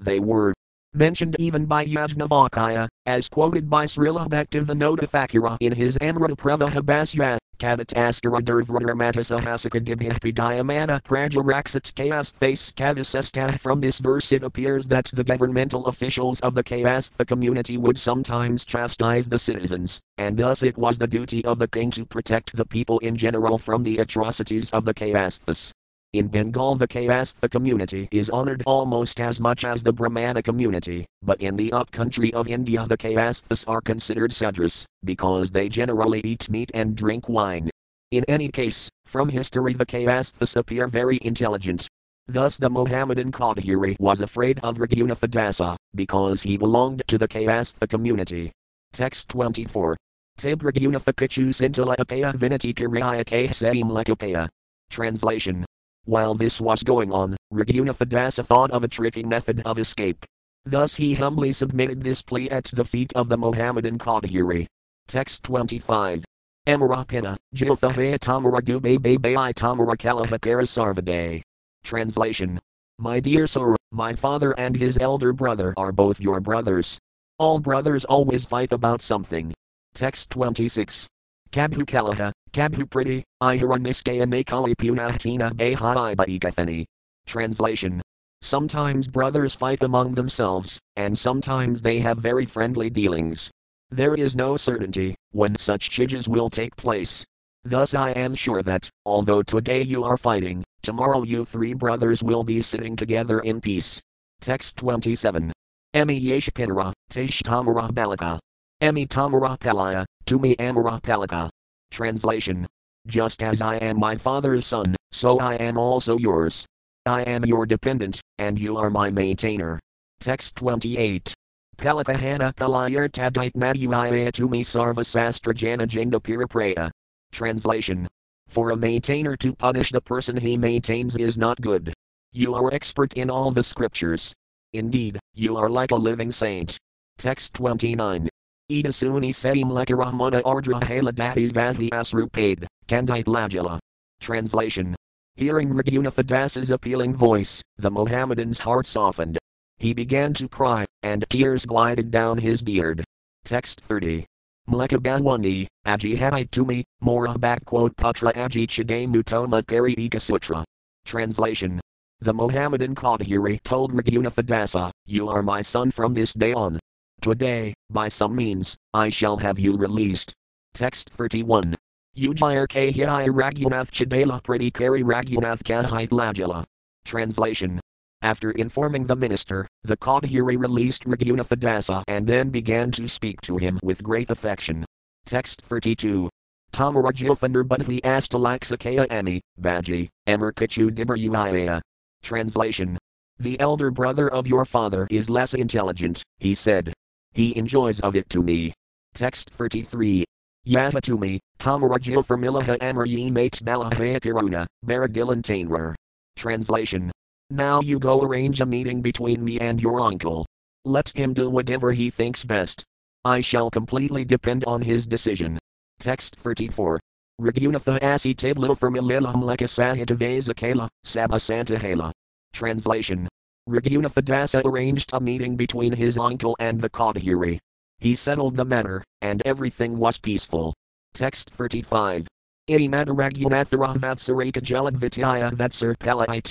they were mentioned even by Yajnavalkya, as quoted by Srila Bhaktivinoda Thakura in his Amrita Pravaha Bhasya, Kavataskara Durvramatasa Prajaraksat Kayasthas Kavasesta. From this verse it appears that the governmental officials of the Kayastha community would sometimes chastise the citizens, and thus it was the duty of the king to protect the people in general from the atrocities of the Kayasthas. In Bengal, the Kayastha community is honored almost as much as the Brahmana community, but in the upcountry of India, the Kayasthas are considered Sudras, because they generally eat meat and drink wine. In any case, from history, the Kayasthas appear very intelligent. Thus, the Mohammedan Caudhuri was afraid of Raghunatha because he belonged to the Kayastha community. Text 24. Tabragunatha Kichu Sintala Apaya Kahasaim Lekapaya. Translation while this was going on, Raghunatha thought of a tricky method of escape. Thus he humbly submitted this plea at the feet of the Mohammedan Caudhuri. Text 25. Amarapina, Jilthahaya Tamara Dube Babai Tamara Kalahakara Sarvade. Translation. My dear sir, my father and his elder brother are both your brothers. All brothers always fight about something. Text 26. Kabhu Kalaha, Kabhu Priti, Ihiraniskaya Nakali Punahtina Ahaibaikathani. Translation. Sometimes brothers fight among themselves, and sometimes they have very friendly dealings. There is no certainty when such changes will take place. Thus, I am sure that, although today you are fighting, tomorrow you three brothers will be sitting together in peace. Text 27. Emi Yeshpinara, Tesh Tamara Balaka. Emi Tamara Palaya, Tumi Amara Palaka. Translation. Just as I am my father's son, so I am also yours. I am your dependent, and you are my maintainer. Text 28. Palakahana Palayar Tadite Madhuaya Tumi Sarva Sastra Jana Jinda Pirapraya. Translation. For a maintainer to punish the person he maintains is not good. You are expert in all the scriptures. Indeed, you are like a living saint. Text 29. Idasuni Saim Lekarahmana Ardra Haladatis Vathi Asrupade, Kandite Lajala. Translation. Hearing Raghunatha appealing voice, the Mohammedan's heart softened. He began to cry, and tears glided down his beard. Text 30. Mlekabawani, Ajihai Tumi, Mora quote Putra Aji Mutoma Kari Ika Sutra. Translation. The Mohammedan Caudhuri told Raghunatha You are my son from this day on. Today, by some means, I shall have you released. Text 31. Ujjayar Kahiyai Raghunath Chidala Priti Kari Raghunath Kahite Lajala. Translation. After informing the minister, the Caudhuri released Raghunatha and then began to speak to him with great affection. Text 32. Tamarajilfander Budhi Astalaksakaya Ami, Baji, Emerkichu Dibaruyaya. Translation. The elder brother of your father is less intelligent, he said. He enjoys of it to me. Text 33. Yata to me, Tamarajil for Milaha Amrayi mate Balahaya Kiruna, Baradilan Tainrar. Translation. Now you go arrange a meeting between me and your uncle. Let him do whatever he thinks best. I shall completely depend on his decision. Text 34. Raghunatha asi sahitavesa kala, sabha santa Translation. Raghunatha arranged a meeting between his uncle and the Caudhuri. He settled the matter, and everything was peaceful. Text 35. Imadaraghunatharavatsarika Jaladvityaya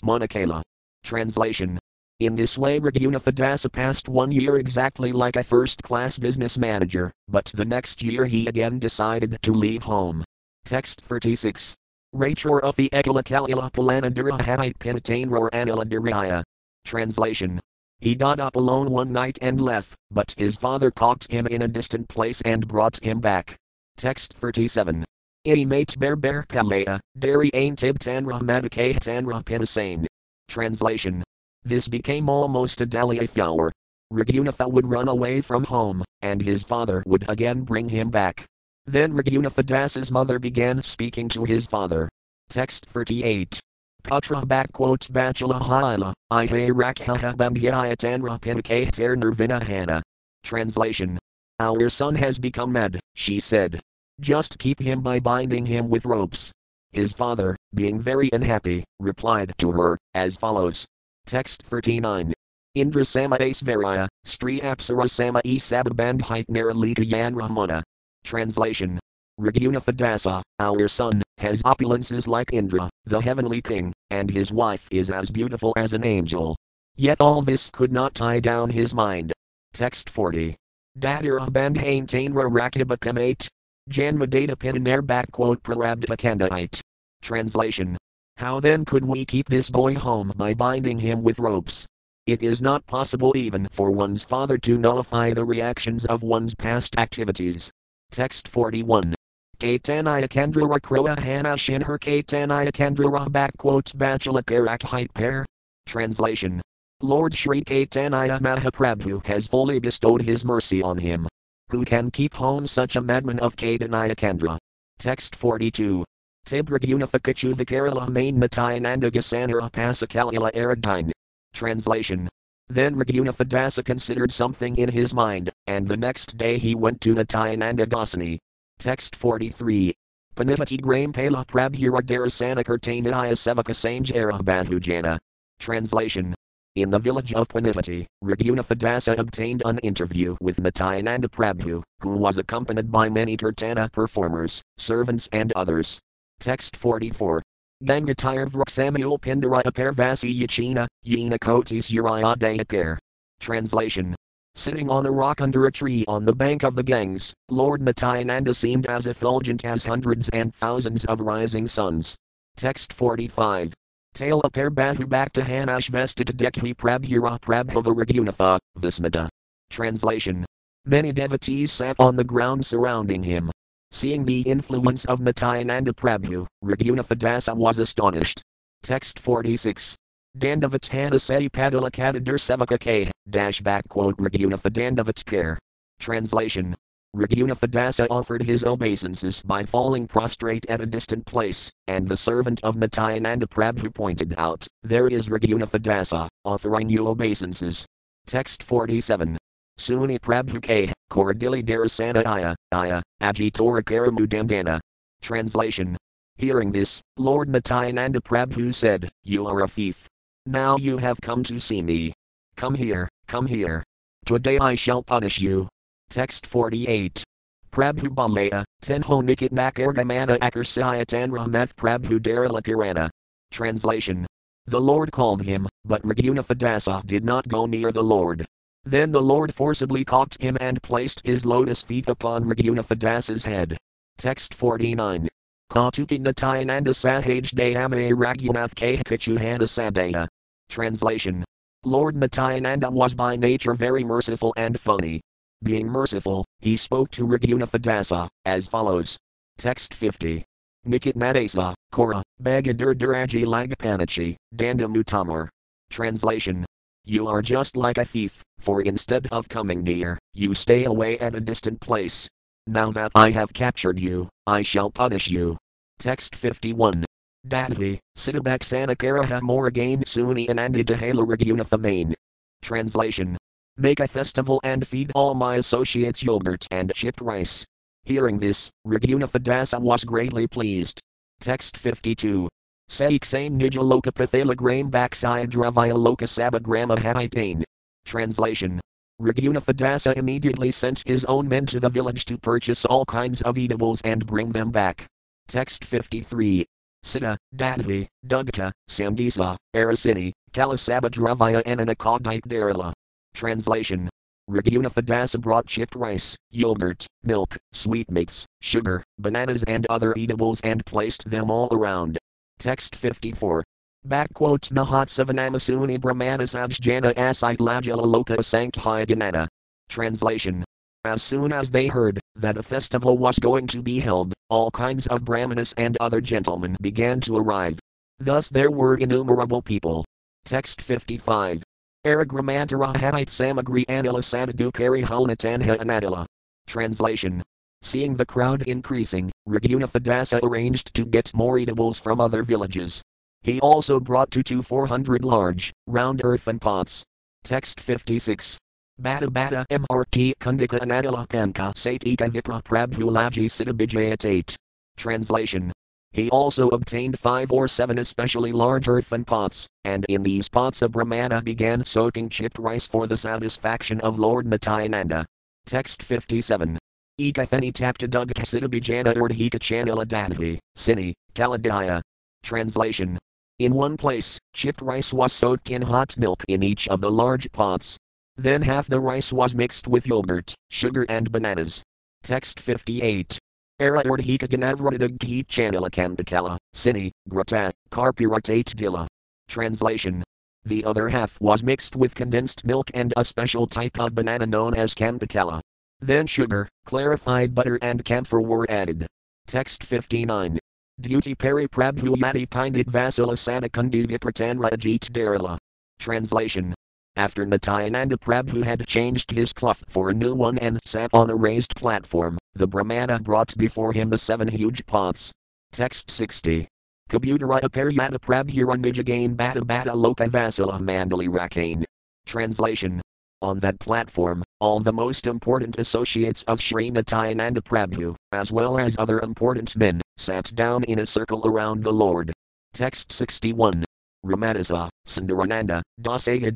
Monakala. Translation. In this way Raghunatha passed one year exactly like a first-class business manager, but the next year he again decided to leave home. Text 36. Rachor of the Ekala Kalila Palana Durahite Pinatain Anila Translation. He got up alone one night and left, but his father caught him in a distant place and brought him back. Text 37. mate ber ber palea, dari ain tib tanra madake tanra pinasane. Translation. This became almost a Daliath hour. Raghunatha would run away from home, and his father would again bring him back. Then Raghunatha mother began speaking to his father. Text 38. Putra backquote bachala haila, ihe rakhahabamhyayatanra pinakater er nirvinahana. Translation. Our son has become mad, she said. Just keep him by binding him with ropes. His father, being very unhappy, replied to her, as follows. Text 39. Indra Sama Aisvaraya, Stri Apsara Sama E Sababandhite Naralika Yan Ramana. Translation Raghunatha our son, has opulences like Indra, the heavenly king, and his wife is as beautiful as an angel. Yet all this could not tie down his mind. Text 40. Dadira bandhain tainra rakibakamate. Janmadata pitanair backquote prarabdha Translation. How then could we keep this boy home by binding him with ropes? It is not possible even for one's father to nullify the reactions of one's past activities. Text 41. Kaitanya Kendra Kroa Hana Shin her Kaitanya Kendra back quotes Bachalakarak height pair. Translation. Lord Sri Caitanya Mahaprabhu has fully bestowed his mercy on him. Who can keep home such a madman of Caitanya Candra? Text 42. Tibragunafakachu the Kerala main Matayananda Gasanara Pasakalila. Translation. Then Raghunatha considered something in his mind, and the next day he went to Nityananda Gosani. Text 43. Panihati Gram Pala Prabhura Darasana Kirtanaya Sevaka Sanjara Bahujana. Translation. In the village of Panihati, Raghunatha obtained an interview with Nityananda Prabhu, who was accompanied by many Kirtana performers, servants and others. Text 44. Gangatire Samuel Pindara Aparvasi Yachina, Yina Kotis Uriya Translation Sitting on a rock under a tree on the bank of the Ganges, Lord Nityananda seemed as effulgent as hundreds and thousands of rising suns. Text 45. Tail apar bahu vestit dekhi prabhura prabhava raghunatha, vismata. Translation. Many devotees sat on the ground surrounding him. Seeing the influence of Nityananda Prabhu, Raghunatha was astonished. Text 46. Dandavatana Seti Padalakadadur Sevaka. Dash back quote Raghunatha Dandavatkar. Translation. Raghunatha offered his obeisances by falling prostrate at a distant place, and the servant of Nityananda Prabhu pointed out, There is Raghunatha offering you obeisances. Text 47. Suni Prabhu K. Kordili Darasana Aya, Aya, Ajitora Karamudandana. Translation. Hearing this, Lord Nityananda Prabhu said, You are a thief. Now you have come to see me. Come here, come here. Today I shall punish you. Text 48. Prabhu Balaya, Tenho Nikit Nakargamana Akarsaya Tanramath Prabhu Daralakirana. Translation. The Lord called him, but Raghunatha did not go near the Lord. Then the Lord forcibly caught him and placed his lotus feet upon Raghunatha head. Text 49. Kautuki Nityananda Sahaj Dayame Raghunath Kahikichuhana Sadaya. Translation. Lord Nityananda was by nature very merciful and funny. Being merciful, he spoke to Raghunatha as follows. Text 50. Nikit Madesa, Kora, Bagadur Duraji Lagapanachi, Dandamutamar. Translation. You are just like a thief, for instead of coming near, you stay away at a distant place. Now that I have captured you, I shall punish you. Text 51. Dadhi, Siddhabaksana Karaha Moragain Suni Anandi Dahala Ragunathamane. Translation. Make a festival and feed all my associates yogurt and chipped rice. Hearing this, Raghunatha was greatly pleased. Text 52. Saik Nijaloka Pathalagram backside Dravaya Loka Sabagrama Haitain. Translation. Raghunatha immediately sent his own men to the village to purchase all kinds of eatables and bring them back. Text 53. Sita, Dadhi, Dugta, Samdisa, Arasini, Kalasabadravaya and Anakadite Darila. Translation. Raghunatha brought chipped rice, yogurt, milk, sweetmeats, sugar, bananas and other eatables and placed them all around. Text 54. Backquote Mahatsavanamasuኒ Brahmanasajjana Asite Lajala Loka Sankhya Translation. As soon as they heard that a festival was going to be held, all kinds of brahmanas and other gentlemen began to arrive. Thus there were innumerable people. Text 55. Aragramantara Hamite Samagri Anila Sadadu Kari Halnatanha Anadila. Translation. Seeing the crowd increasing, Raghunatha arranged to get more eatables from other villages. He also brought to two to 400 large, round earthen pots. Text 56. Bata Bata MRT Kundika Anadala Panka Satika Vipra Prabhulaji Siddhabhijayatate. Translation. He also obtained five or seven especially large earthen pots, and in these pots a Brahmana began soaking chipped rice for the satisfaction of Lord Nityananda. Text 57. Ekathani taptadug kasidabijana urdhika chanila dadhi, sini, kaladaya. Translation. In one place, chipped rice was soaked in hot milk in each of the large pots. Then half the rice was mixed with yogurt, sugar, and bananas. Text 58. Era urdhika ganavradaghi heat chanila kandakala, sini, grata, karpiratate dila. Translation. The other half was mixed with condensed milk and a special type of banana known as kandakala. Then sugar, clarified butter, and camphor were added. Text 59. Duty peri prabhu yati pindit vasila sanakundi vipratanra ajit darila. Translation. After Nityananda Prabhu had changed his cloth for a new one and sat on a raised platform, the Brahmana brought before him the seven huge pots. Text 60. Kabutara Aparyata Prabhuranijagain Bata Bata Loka Vasila Mandali Rakane. Translation. On that platform, all the most important associates of Sri Nityananda Prabhu, as well as other important men, sat down in a circle around the Lord. Text 61. Ramadasa, Sundarananda, Dasaya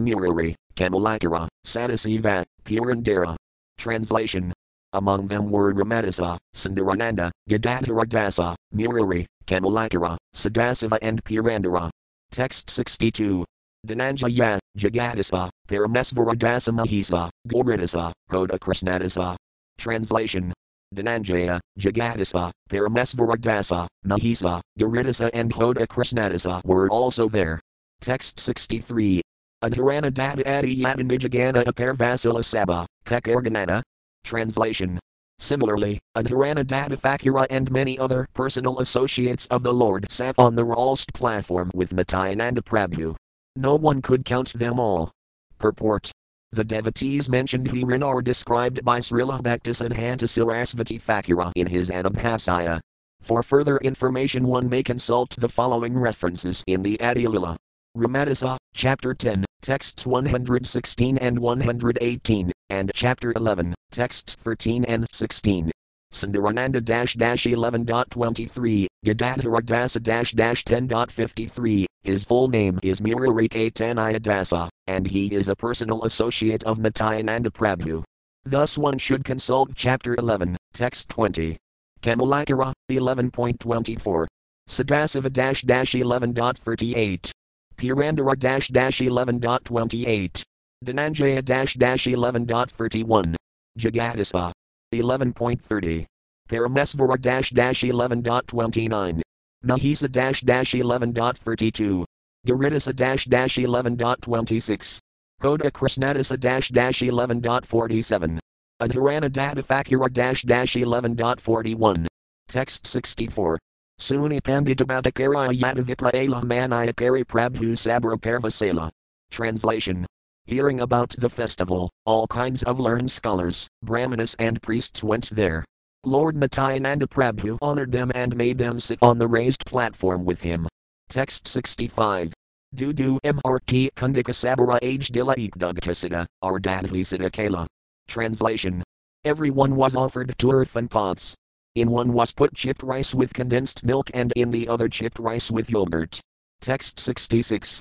Murari, Kamalakara, Sadasiva, Purandara. Translation. Among them were Ramadasa, Sundarananda, Gadadhara Dasa, Murari, Kamalakara, Sadasiva and Purandara. Text 62. Dhananjaya, Jagadasa, Paramesvaradasa Mahisa, Goridasa, Koda Krishnadasa. Translation. Dhananjaya, Jagadasa, Paramesvaradasa, Mahisa, Gauridasa and Hoda Krishnadasa were also there. Text 63. Adharana Dada Adi Yadanijagana Aparvasila Saba, Kakarganana. Translation. Similarly, Uddharana Datta Thakura and many other personal associates of the Lord sat on the Ralst platform with Nityananda Prabhu. No one could count them all. Purport. The devotees mentioned herein are described by Srila Bhaktisiddhanta Sarasvati Thakura in his Anubhasya. For further information, one may consult the following references in the Adilila. Ramadasa, Chapter 10, texts 116 and 118, and Chapter 11, texts 13 and 16. Sundarananda 11.23, Gadadhara Dasa 10.53. His full name is Murari Caitanya Dasa, and he is a personal associate of Nityananda Prabhu. Thus one should consult chapter 11, text 20. Kamalakara 11.24. Sadasiva 11.38. Purandara 11.28. Dhananjaya 11.31. Jagadasa 11.30. Paramesvara dash dash 11.29. Mahisa 11.32. Gauridasa 11.26. Hoda Krishnadasa 11.47. Uddharana Dattathakura 11.41. Text 64. Suni Panditabatakara Yadavipraela Manayakari Prabhu Sabra Parvasela. Translation. Hearing about the festival, all kinds of learned scholars, brahmanas, and priests went there. Lord Nityananda Prabhu honored them and made them sit on the raised platform with him. Text 65. Dudu Mrt Kundika Sabara Age Dila Ikdugtasida, Ardadhisida Kala. Translation. Everyone was offered two earthen pots. In one was put chipped rice with condensed milk and in the other chipped rice with yogurt. Text 66.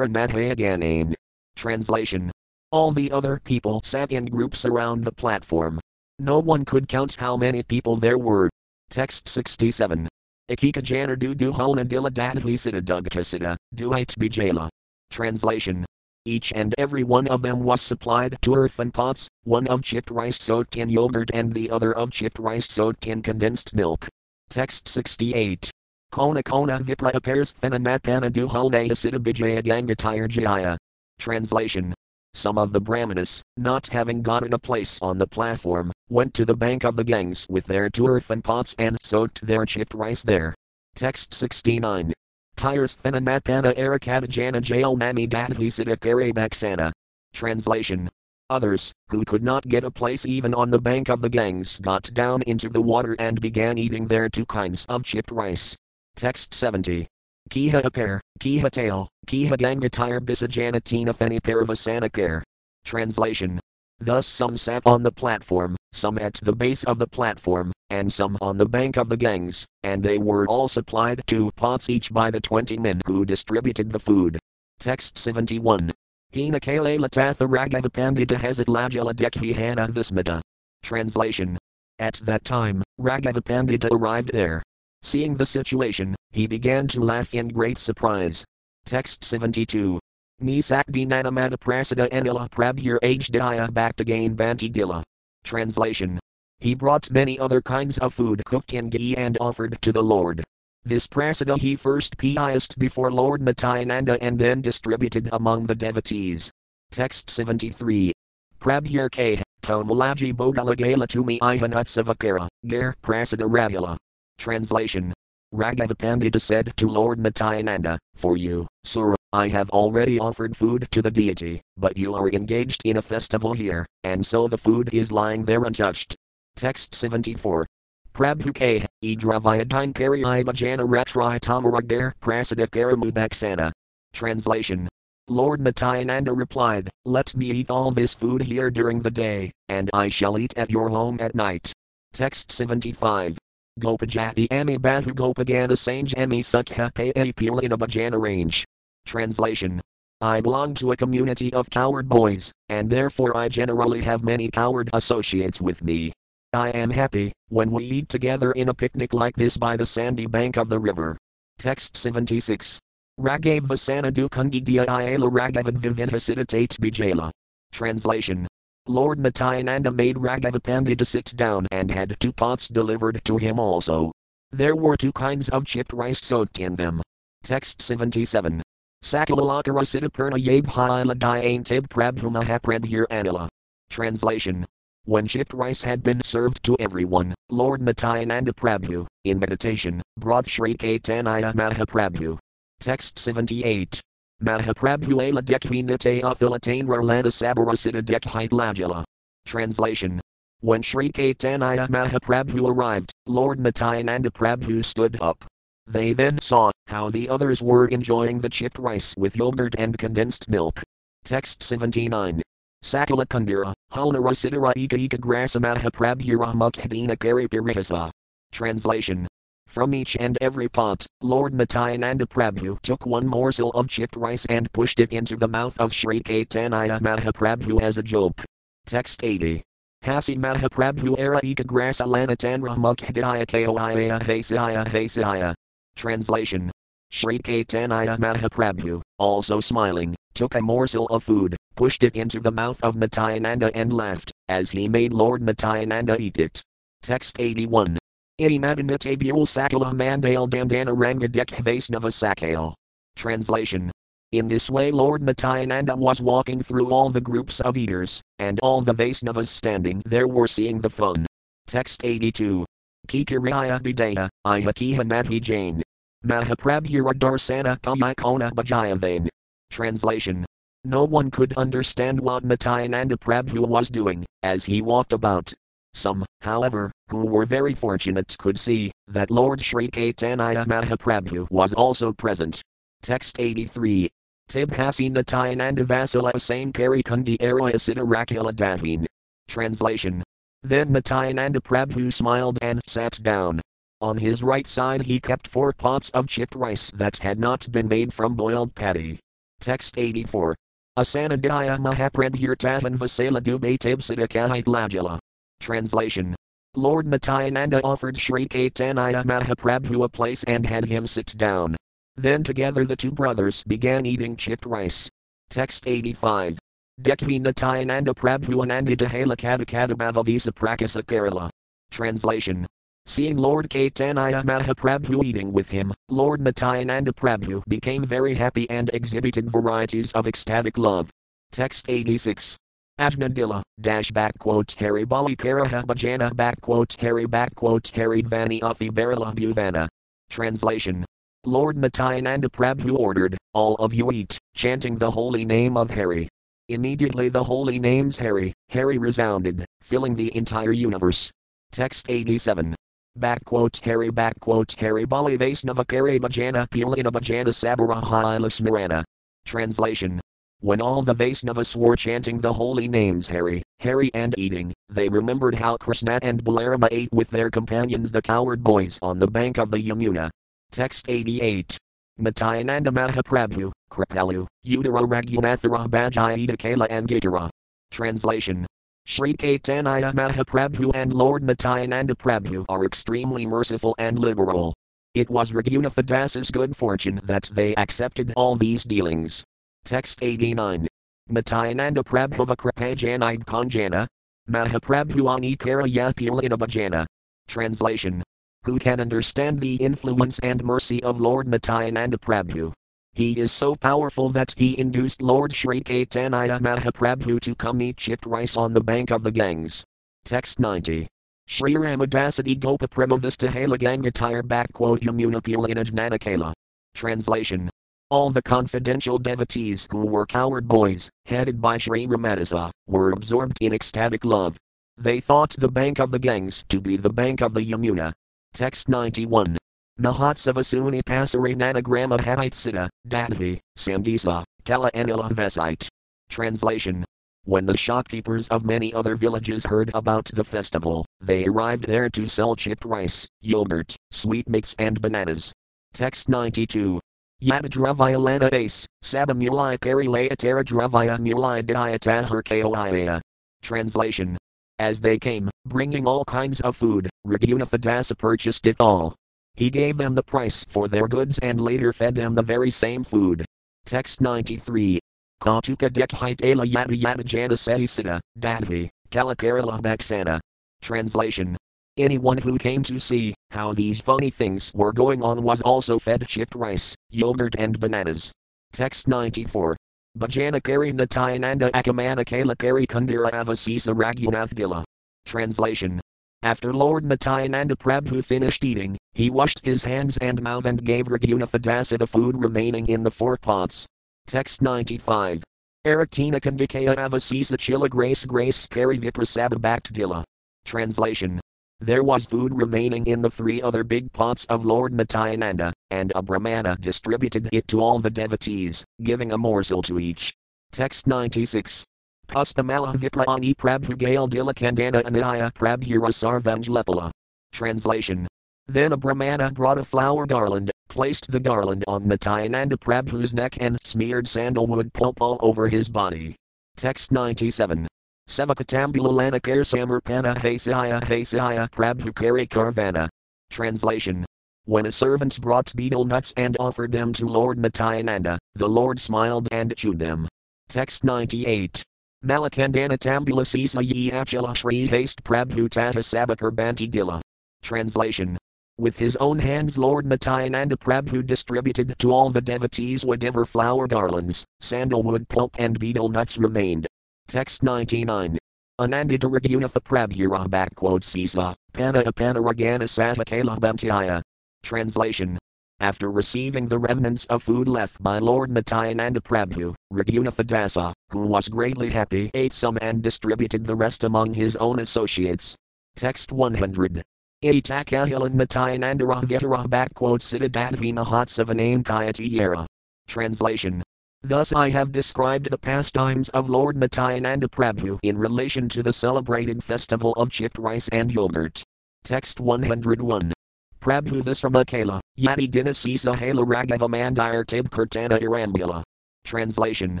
Mandali. Translation. All the other people sat in groups around the platform. No one could count how many people there were. Text 67. Akika Janar du duhalna dila dadhisida dugtasida, duhite bijala. Translation. Each and every one of them was supplied two earthen pots, one of chipped rice soaked in yogurt and the other of chipped rice soaked in condensed milk. Text 68. Kona Kona Vipra appears Thenanatana Duhalne Asida Bijaya Gangatire Jaya. Translation. Some of the Brahmanas, not having gotten a place on the platform, went to the bank of the Ganges with their two earthen pots and soaked their chipped rice there. Text 69. Tires Thenanatana Arakadajana Jail Nami Dadhisida Baksana. Translation. Others, who could not get a place even on the bank of the Ganges, got down into the water and began eating their two kinds of chipped rice. Text 70. Kiha apar, kiha tail, kiha Ganga gangatire bisajanatina feni paravasanakare. Translation. Thus some sat on the platform, some at the base of the platform, and some on the bank of the Ganges, and they were all supplied two pots each by the twenty men who distributed the food. Text 71. Hina kale latatha ragava pandita hesat lajala dekhihana vismata. Translation. At that time, Raghava Pandita arrived there. Seeing the situation, he began to laugh in great surprise. Text 72. Nisakdi Nanamata Prasada Enila Prabhir Agedaya Bhaktagain Banti Dilla. Translation. He brought many other kinds of food cooked in ghee and offered to the Lord. This prasada he first pieced before Lord Nityananda and then distributed among the devotees. Text 73. Prabhir K. Tomalaji Bogalagala Tumi Ivanutsavakara, Gare Prasada Ravula. Translation. Raghava said to Lord Nityananda, For you, Sir, I have already offered food to the deity, but you are engaged in a festival here, and so the food is lying there untouched. Text 74. Prabhuke, Idravayadine Kari Ibajana Ratri Tamaragdare Prasada Karamubaksana. Translation. Lord Nityananda replied, Let me eat all this food here during the day, and I shall eat at your home at night. Text 75. Gopajati Ami Bahu Gopagana Sange Ami Sukha Pe Pila Bhajana range. Translation. I belong to a community of cowherd boys, and therefore I generally have many cowherd associates with me. I am happy when we eat together in a picnic like this by the sandy bank of the river. Text 76. Ragav Vasana Dukungidia Iala Ragavad Vivintasitate Bijala. Translation. Lord Nityananda made Ragavapandi to sit down and had two pots delivered to him also. There were two kinds of chipped rice soaked in them. Text 77. Sakalalakara Siddhapurna Yabhaila Diane Tib Prabhumahapradhir Anila. Translation. When chipped rice had been served to everyone, Lord Nityananda Prabhu, in meditation, brought Sri Caitanya Mahaprabhu, Text 78. Mahaprabhu Ala Dekhinate Athilatain Rarlana Sabarasita Dekhite Lajala. Translation. When Sri Caitanya Mahaprabhu arrived, Lord Nityananda Prabhu stood up. They then saw how the others were enjoying the chipped rice with yogurt and condensed milk. Text 79. Sakala Kundira, Halnara Sidara Ika Ika Grasa Mahaprabhura Mukhdina Kari Piritasa. Translation. From each and every pot, Lord Nityananda Prabhu took one morsel of chipped rice and pushed it into the mouth of Sri Caitanya Mahaprabhu as a joke. Text 80. Hasi Mahaprabhu era ekagrasa lanatanra mukhdaya koia hasaya hasaya. Translation. Sri Caitanya Mahaprabhu, also smiling, took a morsel of food, pushed it into the mouth of Nityananda and laughed, as he made Lord Nityananda eat it. Text 81. Inimadanatabul Sakala Mandale Dandana Rangadek Vaisnava Sakale. Translation. In this way Lord Nityananda was walking through all the groups of eaters, and all the Vaisnavas standing there were seeing the fun. Text 82. Kikiraya Bidaya, Ihakiha Madhi Jain. Mahaprabhura Darsana Kayakona Bajayavain. Translation. No one could understand what Nityananda Prabhu was doing, as he walked about, some, however, who were very fortunate could see that Lord Sri Caitanya Mahaprabhu was also present. Text 83. Tibhasi Nityananda Vasila Sankari Kundi Araya Siddharakila Davin. Translation. Then Nityananda Prabhu smiled and sat down. On his right side he kept four pots of chipped rice that had not been made from boiled paddy. Text 84. Asanadaya Mahaprabhir Tatan Vasila Dubay Tibsidakahit Lajala. Translation. Lord Nityananda offered Sri Caitanya Mahaprabhu a place and had him sit down. Then together the two brothers began eating chipped rice. Text 85. Dekhi Nityananda Prabhu Anandita Halakadakadabhavavisa Prakasa Kerala. Translation. Seeing Lord Caitanya Mahaprabhu eating with him, Lord Nityananda Prabhu became very happy and exhibited varieties of ecstatic love. Text 86. Ajnadilla, dash backquote Hari Bali Karaha Bhajana backquote Hari backquote Hari Vani Uthi Barala Bhuvana. Translation. Lord Nityananda Prabhu ordered, all of you eat, chanting the holy name of Hari. Immediately the holy names Hari, Hari resounded, filling the entire universe. Text 87. Backquote Hari backquote Hari Bali Vaisnava Kare Bhajana Pulina Bhajana Sabaraha Smirana. Translation. When all the Vaisnavas were chanting the holy names Hari, Hari and eating, they remembered how Krishna and Balarama ate with their companions the cowherd boys on the bank of the Yamuna. Text 88. Nityananda Mahaprabhu, Kripalu, Udara Raghunathara Bhajayita Kala and Gitara. Translation Sri Caitanya Mahaprabhu and Lord Nityananda Prabhu are extremely merciful and liberal. It was Raghunatha Das's good fortune that they accepted all these dealings. Text 89. Nityananda Prabhuva Kripajanide Kanjana. Mahaprabhu Anikara Yapulina Bhajana. Translation. Who can understand the influence and mercy of Lord Nityananda Prabhu? He is so powerful that he induced Lord Sri Caitanya Mahaprabhu to come eat chipped rice on the bank of the Ganges. Text 90. Sri Ramadasadi Gopa Premavistahela Gangatire backquote Yamuna Pulinajnanakala. Translation. All the confidential devotees who were cowherd boys, headed by Sri Ramadasa, were absorbed in ecstatic love. They thought the bank of the Ganges to be the bank of the Yamuna. Text 91. Mahatsavasuni Pasari Nanagrama Haitsita, Dadhi, Sandisa, Kala Anila Vesite. Translation. When the shopkeepers of many other villages heard about the festival, they arrived there to sell chipped rice, yogurt, sweetmeats, and bananas. Text 92. Yadadravaya lana ace, sabamulai karilaya taradravaya mulai diatahar koia. Translation. As they came, bringing all kinds of food, Raghunatha purchased it all. He gave them the price for their goods and later fed them the very same food. Text 93. Kautuka dekhaitela yada yada sehisita, dadhi, kalakarala baksana. Translation. Anyone who came to see how these funny things were going on was also fed chipped rice, yogurt, and bananas. Text 94. Bhajanakari Nityananda Akamanakala Kari Kundira Avasisa Raghunath Gila. Translation. After Lord Nityananda Prabhu finished eating, he washed his hands and mouth and gave Raghunatha the food remaining in the four pots. Text 95. Aratina Kandikaya Avasisa Chila Grace Grace Kari Viprasada Bhaktdila. Translation. There was food remaining in the three other big pots of Lord Nityananda, and a Brahmana distributed it to all the devotees, giving a morsel to each. Text 96. Puspamala Viprani Prabhu Gail Dilakandana Anaya Prabhura Sarvanjlepala. Translation. Then a Brahmana brought a flower garland, placed the garland on Nityananda Prabhu's neck and smeared sandalwood pulp all over his body. Text 97. Savakatambula Lanakar Samarpana Hasaya Hasaya Prabhukari Karvana. Translation. When a servant brought betel nuts and offered them to Lord Nityananda, the Lord smiled and chewed them. Text 98. Malakandana Tambula Sisa Yi Achala Shri Haste Prabhu Tata Sabakar Banti Dilla. Translation. With his own hands Lord Nityananda Prabhu distributed to all the devotees whatever flower garlands, sandalwood pulp and betel nuts remained. Text 99. Anandita Raghunatha Prabhura backquote Sisa, Pana Apana Ragana Satakala Bhamtiya. Translation. After receiving the remnants of food left by Lord Nityananda Prabhu, Raghunatha who was greatly happy, ate some and distributed the rest among his own associates. Text 100. Itakahilan Nityanandara Vitara backquote Siddhadvi Mahatsavaname Kayati Yara. Translation. Thus I have described the pastimes of Lord Nityananda Prabhu in relation to the celebrated festival of chipped rice and yogurt. Text 101. Prabhu Visramakala, Yadi Dinasisa Hala Raghava Mandir Tib Kirtana Irambila. Translation.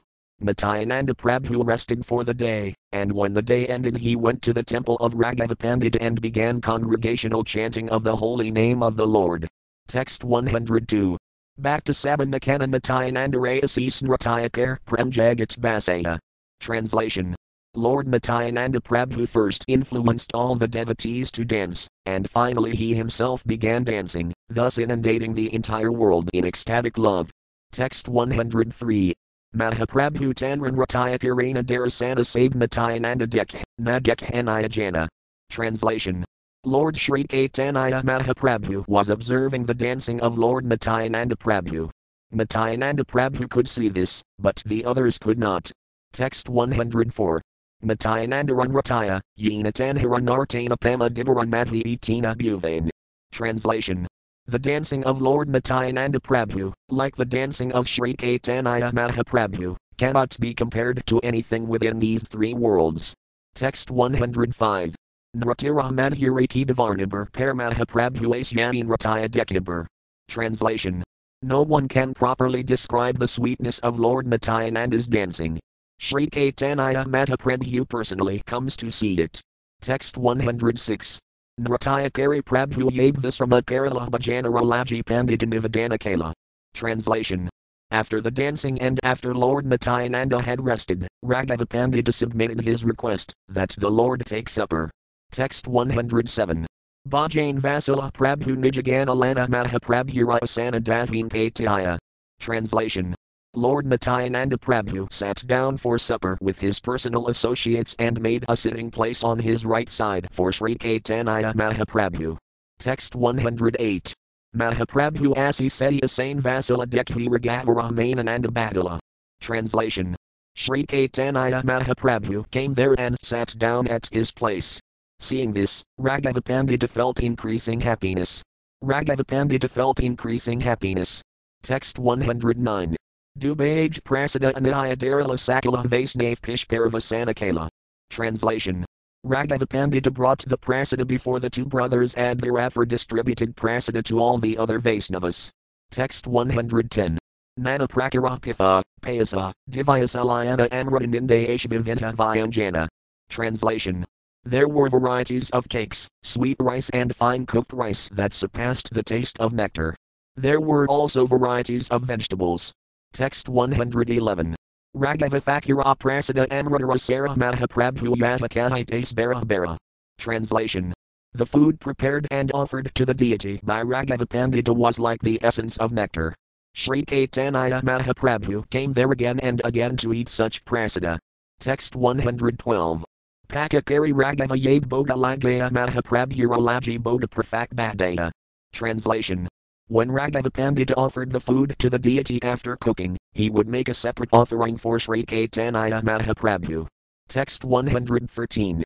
Nityananda Prabhu rested for the day, and when the day ended he went to the temple of Raghava Pandit and began congregational chanting of the holy name of the Lord. Text 102. Back to Sabanakana Nityananda Asis Nratayakar Prem Jagat Basaya. Translation. Lord Nityananda Prabhu first influenced all the devotees to dance, and finally he himself began dancing, thus inundating the entire world in ecstatic love. Text 103. Mahaprabhu Tanran Ratayakarana Darasana Save Nityananda Dek, Nadek Hanayajana. Translation. Lord Sri Caitanya Mahaprabhu was observing the dancing of Lord Nityananda Prabhu. Nityananda Prabhu could see this, but the others could not. Text 104. Nityananda Runrataya, Yinatanharanartana Pama Dibaran Madhi Itina Bhuvain. Translation. The dancing of Lord Nityananda Prabhu, like the dancing of Sri Caitanya Mahaprabhu, cannot be compared to anything within these three worlds. Text 105. Nratira Madhuraki Devarnibur Paramaha Prabhuasyanin Rataya Dekibur. Translation. No one can properly describe the sweetness of Lord Nityananda's dancing. Sri Caitanya Mahaprabhu personally comes to see it. Text 106. Nratayakari Prabhu Yabdhisrama Kerala Bhajana Ralaji Pandita Nivadana Kala. Translation. After the dancing and after Lord Nityananda had rested, Raghava Pandita submitted his request that the Lord take supper. Text 107. Bhajan Vasila Prabhu Nijagana Lana Mahaprabhurasana Dahin Patyaya. Translation. Lord Nityananda Prabhu sat down for supper with his personal associates and made a sitting place on his right side for Sri Caitanya Mahaprabhu. Text 108. Mahaprabhu Asi Seti Asane Vasila Dekhi Ragavaramainananda Badala. Translation. Sri Caitanya Mahaprabhu came there and sat down at his place. Seeing this, Raghava Pandita felt increasing happiness. Raghava Pandita felt increasing happiness. Text 109. Dubaj Prasada Anaya Darila Sakala Vaisnav Pishparavasana Translation. Raghava Pandita brought the prasada before the two brothers and thereafter distributed prasada to all the other Vaisnavas. Text 110. Nana Prakarapitha, Payasa, Divyasalayana Amradininde Ashvivinta Vyanjana. Translation. There were varieties of cakes, sweet rice and fine cooked rice that surpassed the taste of nectar. There were also varieties of vegetables. Text 111. Raghava Thakura Prasada Amrudarasara Mahaprabhu Yatakaites Barabara. Translation. The food prepared and offered to the deity by Raghava Pandita was like the essence of nectar. Sri Caitanya Mahaprabhu came there again and again to eat such prasada. Text 112. Pakakari Raghava Boga Lagaya Mahaprabhuralaji Badaya. Translation. When Raghava Pandita offered the food to the deity after cooking, he would make a separate offering for Sri Caitanya Mahaprabhu. Text 113.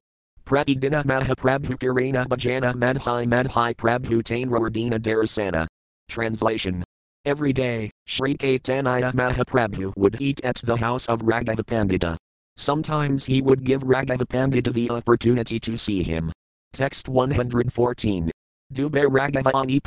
Pratidina Mahaprabhu Kirana Bhajana Madhai Madhai Prabhu Tainrawardina Darasana. Translation. Every day, Sri Caitanya Mahaprabhu would eat at the house of Raghava Pandita. Sometimes he would give Raghava Pandita the opportunity to see him. Text 114. Dube Raghava ani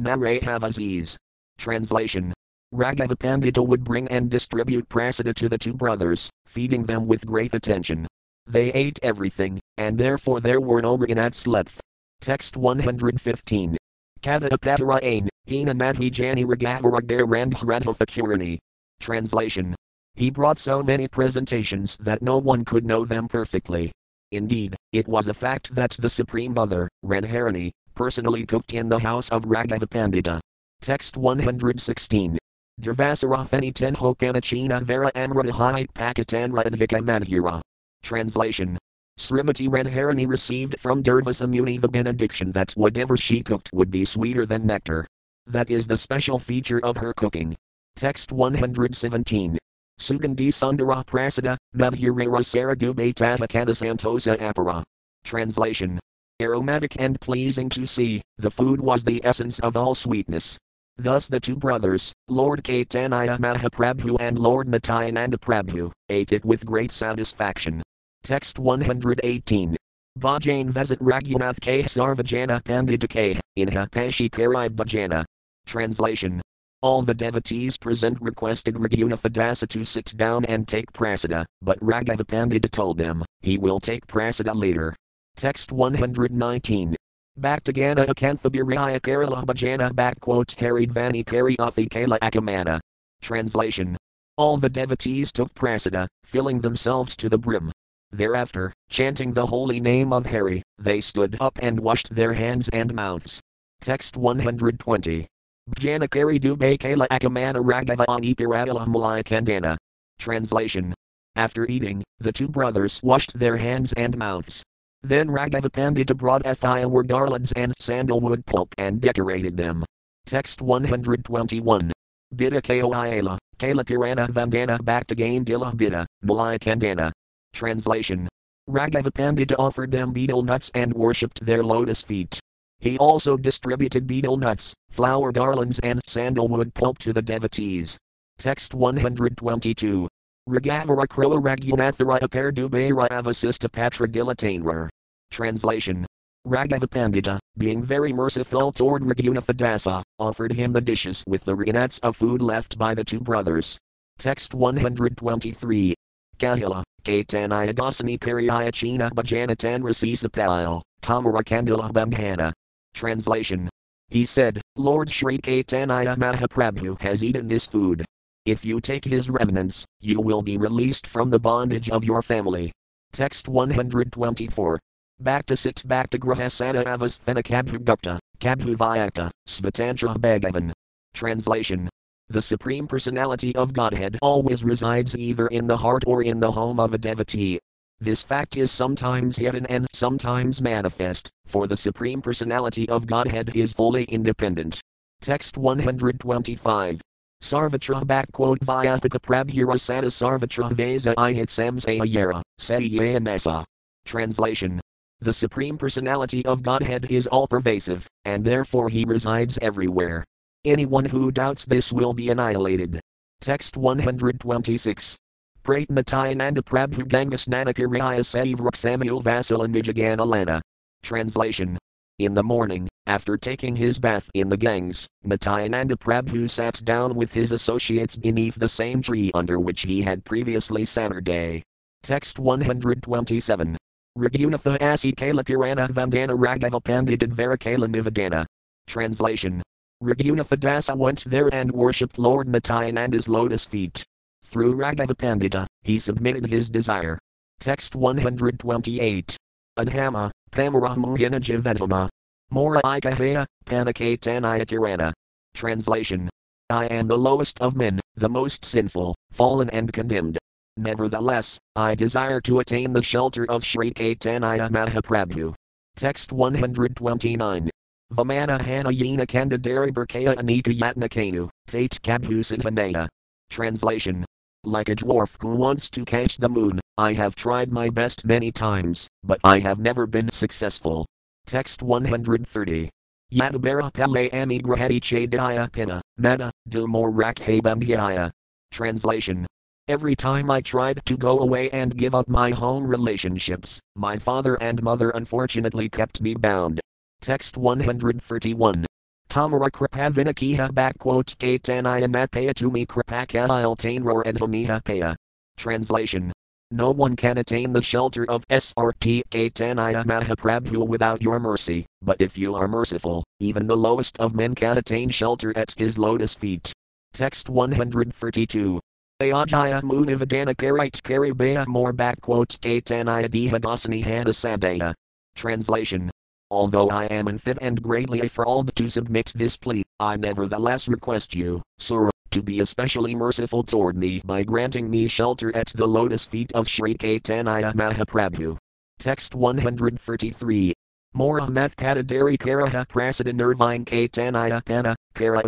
Narahavaziz. Translation. Raghava Pandita would bring and distribute prasada to the two brothers, feeding them with great attention. They ate everything, and therefore there were no regrets left. Text 115. Kada Apatara Ain, Hina Madhi Jani Ragavara Randhradha Translation. He brought so many presentations that no one could know them perfectly. Indeed, it was a fact that the Supreme Mother, Radharani, personally cooked in the house of Raghava. Text 116. Durvasarathani Tenhokanachina Vera Amradahai Pakatanra Advika Madhura. Translation. Srimati Radharani received from Durvasa Muni the benediction that whatever she cooked would be sweeter than nectar. That is the special feature of her cooking. Text 117. Sugandhi Sundara Prasada, Madhurera Saradube Tatakana Santosa Apara. Translation. Aromatic and pleasing to see, the food was the essence of all sweetness. Thus the two brothers, Lord Caitanya Mahaprabhu and Lord Nityananda Prabhu, ate it with great satisfaction. Text 118. Bhajan Vesit Raghunath K Sarvajana Pandita K, Inha Pashi Karai Bhajana. Translation. All the devotees present requested Raghunatha to sit down and take prasada, but Raghava Pandita told them, he will take prasada later. Text 119. Bhaktagana Akanthabiraya Kerala Bhajana backquote carried Vani Kariathi Kala Akamana. Translation. All the devotees took prasada, filling themselves to the brim. Thereafter, chanting the holy name of Hari, they stood up and washed their hands and mouths. Text 120. Janakari Dube Kala Akamana Raghava Ani Piravila Malaya Kandana. Translation. After eating, the two brothers washed their hands and mouths. Then Raghava Pandita brought firewood garlands and sandalwood pulp and decorated them. Text 121. Bida Kaoiala, Kala Pirana Vandana Bhaktagain Dila Bida, Malaya Kandana. Translation. Raghava Pandita offered them betel nuts and worshipped their lotus feet. He also distributed betel nuts, flower garlands, and sandalwood pulp to the devotees. Text 122. Ragavara Krila Ragunathara Aperdubera Avasista Patra Dilatainrar. Translation. Raghava Pandita, being very merciful toward Raghunatha offered him the dishes with the renats of food left by the two brothers. Text 123. Kahila, Katanaya Dasani Periayachina Bhajanatan Rasisapayal, Tamara Kandila Bamhana. Translation. He said, Lord Sri Caitanya Mahaprabhu has eaten this food. If you take his remnants, you will be released from the bondage of your family. Text 124. Bhakta sit Bhakta Grahasana Avasthana Kabhugupta, Kabhuvayakta, Svatantra Bhagavan. Translation. The Supreme Personality of Godhead always resides either in the heart or in the home of a devotee. This fact is sometimes hidden and sometimes manifest, for the Supreme Personality of Godhead is fully independent. Text 125. Sarvatra backquote Vyapaka Prabhura Sada Sarvatra Vesa Ihitsam Sayara, Translation the Supreme Personality of Godhead is all pervasive, and therefore he resides everywhere. Anyone who doubts this will be annihilated. Text 126. Pratnatayananda Prabhu Gangasnanakariya Saivrak Samuel Vasalanijagana. Translation. In the morning, after taking his bath in the Ganges, Nityananda Prabhu sat down with his associates beneath the same tree under which he had previously sat day. Text 127. Raghunatha Asi Kala Purana Vandana Raghava Panditad Varakala Nivadana. Translation. Raghunatha Dasa went there and worshipped Lord Nityananda's lotus feet. Through Raghava he submitted his desire. Text 128. Adhama, Pamaramuhina Jivetama. Mora Ikahaya, Panakatanayakirana. Translation. I am the lowest of men, the most sinful, fallen and condemned. Nevertheless, I desire to attain the shelter of Sri Caitanya Mahaprabhu. Text 129. Vamana Hanayana Kandadari Burkaya Anika Yatnakanu, Tate Kabhusitanaya. Translation. Like a dwarf who wants to catch the moon, I have tried my best many times, but I have never been successful. Text 130. Yadabara Pele Amigrahati Chadaya Pina, Meta, Dilmor Rakhabamhyaya. Translation. Every time I tried to go away and give up my home relationships, my father and mother unfortunately kept me bound. Text 131. Tamara Kripavinakiha backquote Katanaya Matpaya Tumi Kripaka Iltainror Edhamiha Paya. Translation. No one can attain the shelter of Sri Caitanya Mahaprabhu without your mercy, but if you are merciful, even the lowest of men can attain shelter at his lotus feet. Text 132. Ayajaya Munivadana Karite Karibaya more backquote Katanaya Dihadasani Hadasabaya. Translation. Although I am unfit and greatly affrawed to submit this plea, I nevertheless request you, Sir, to be especially merciful toward me by granting me shelter at the lotus feet of Sri Caitanya Mahaprabhu. Text 133. Mora Mathpadadari Karaha Prasada Nirvine Caitanya Pana, Kara.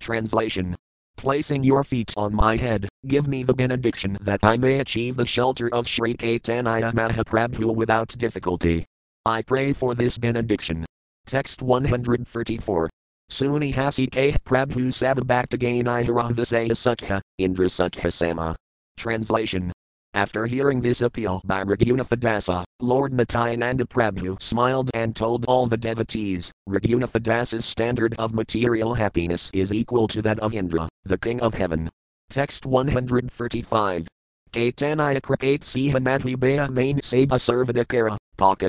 Translation placing your feet on my head, give me the benediction that I may achieve the shelter of Sri Caitanya Mahaprabhu without difficulty. I pray for this benediction. Text 134. Suni Hasike Prabhu Sababhaktagain Iharavasaya Sukha, Indra Sukha Sama. Translation after hearing this appeal by Raghunatha Lord Nityananda Prabhu smiled and told all the devotees, Raghunatha standard of material happiness is equal to that of Indra, the king of heaven. Text 135. Kaitanya Kripate Sihamadhibaya Main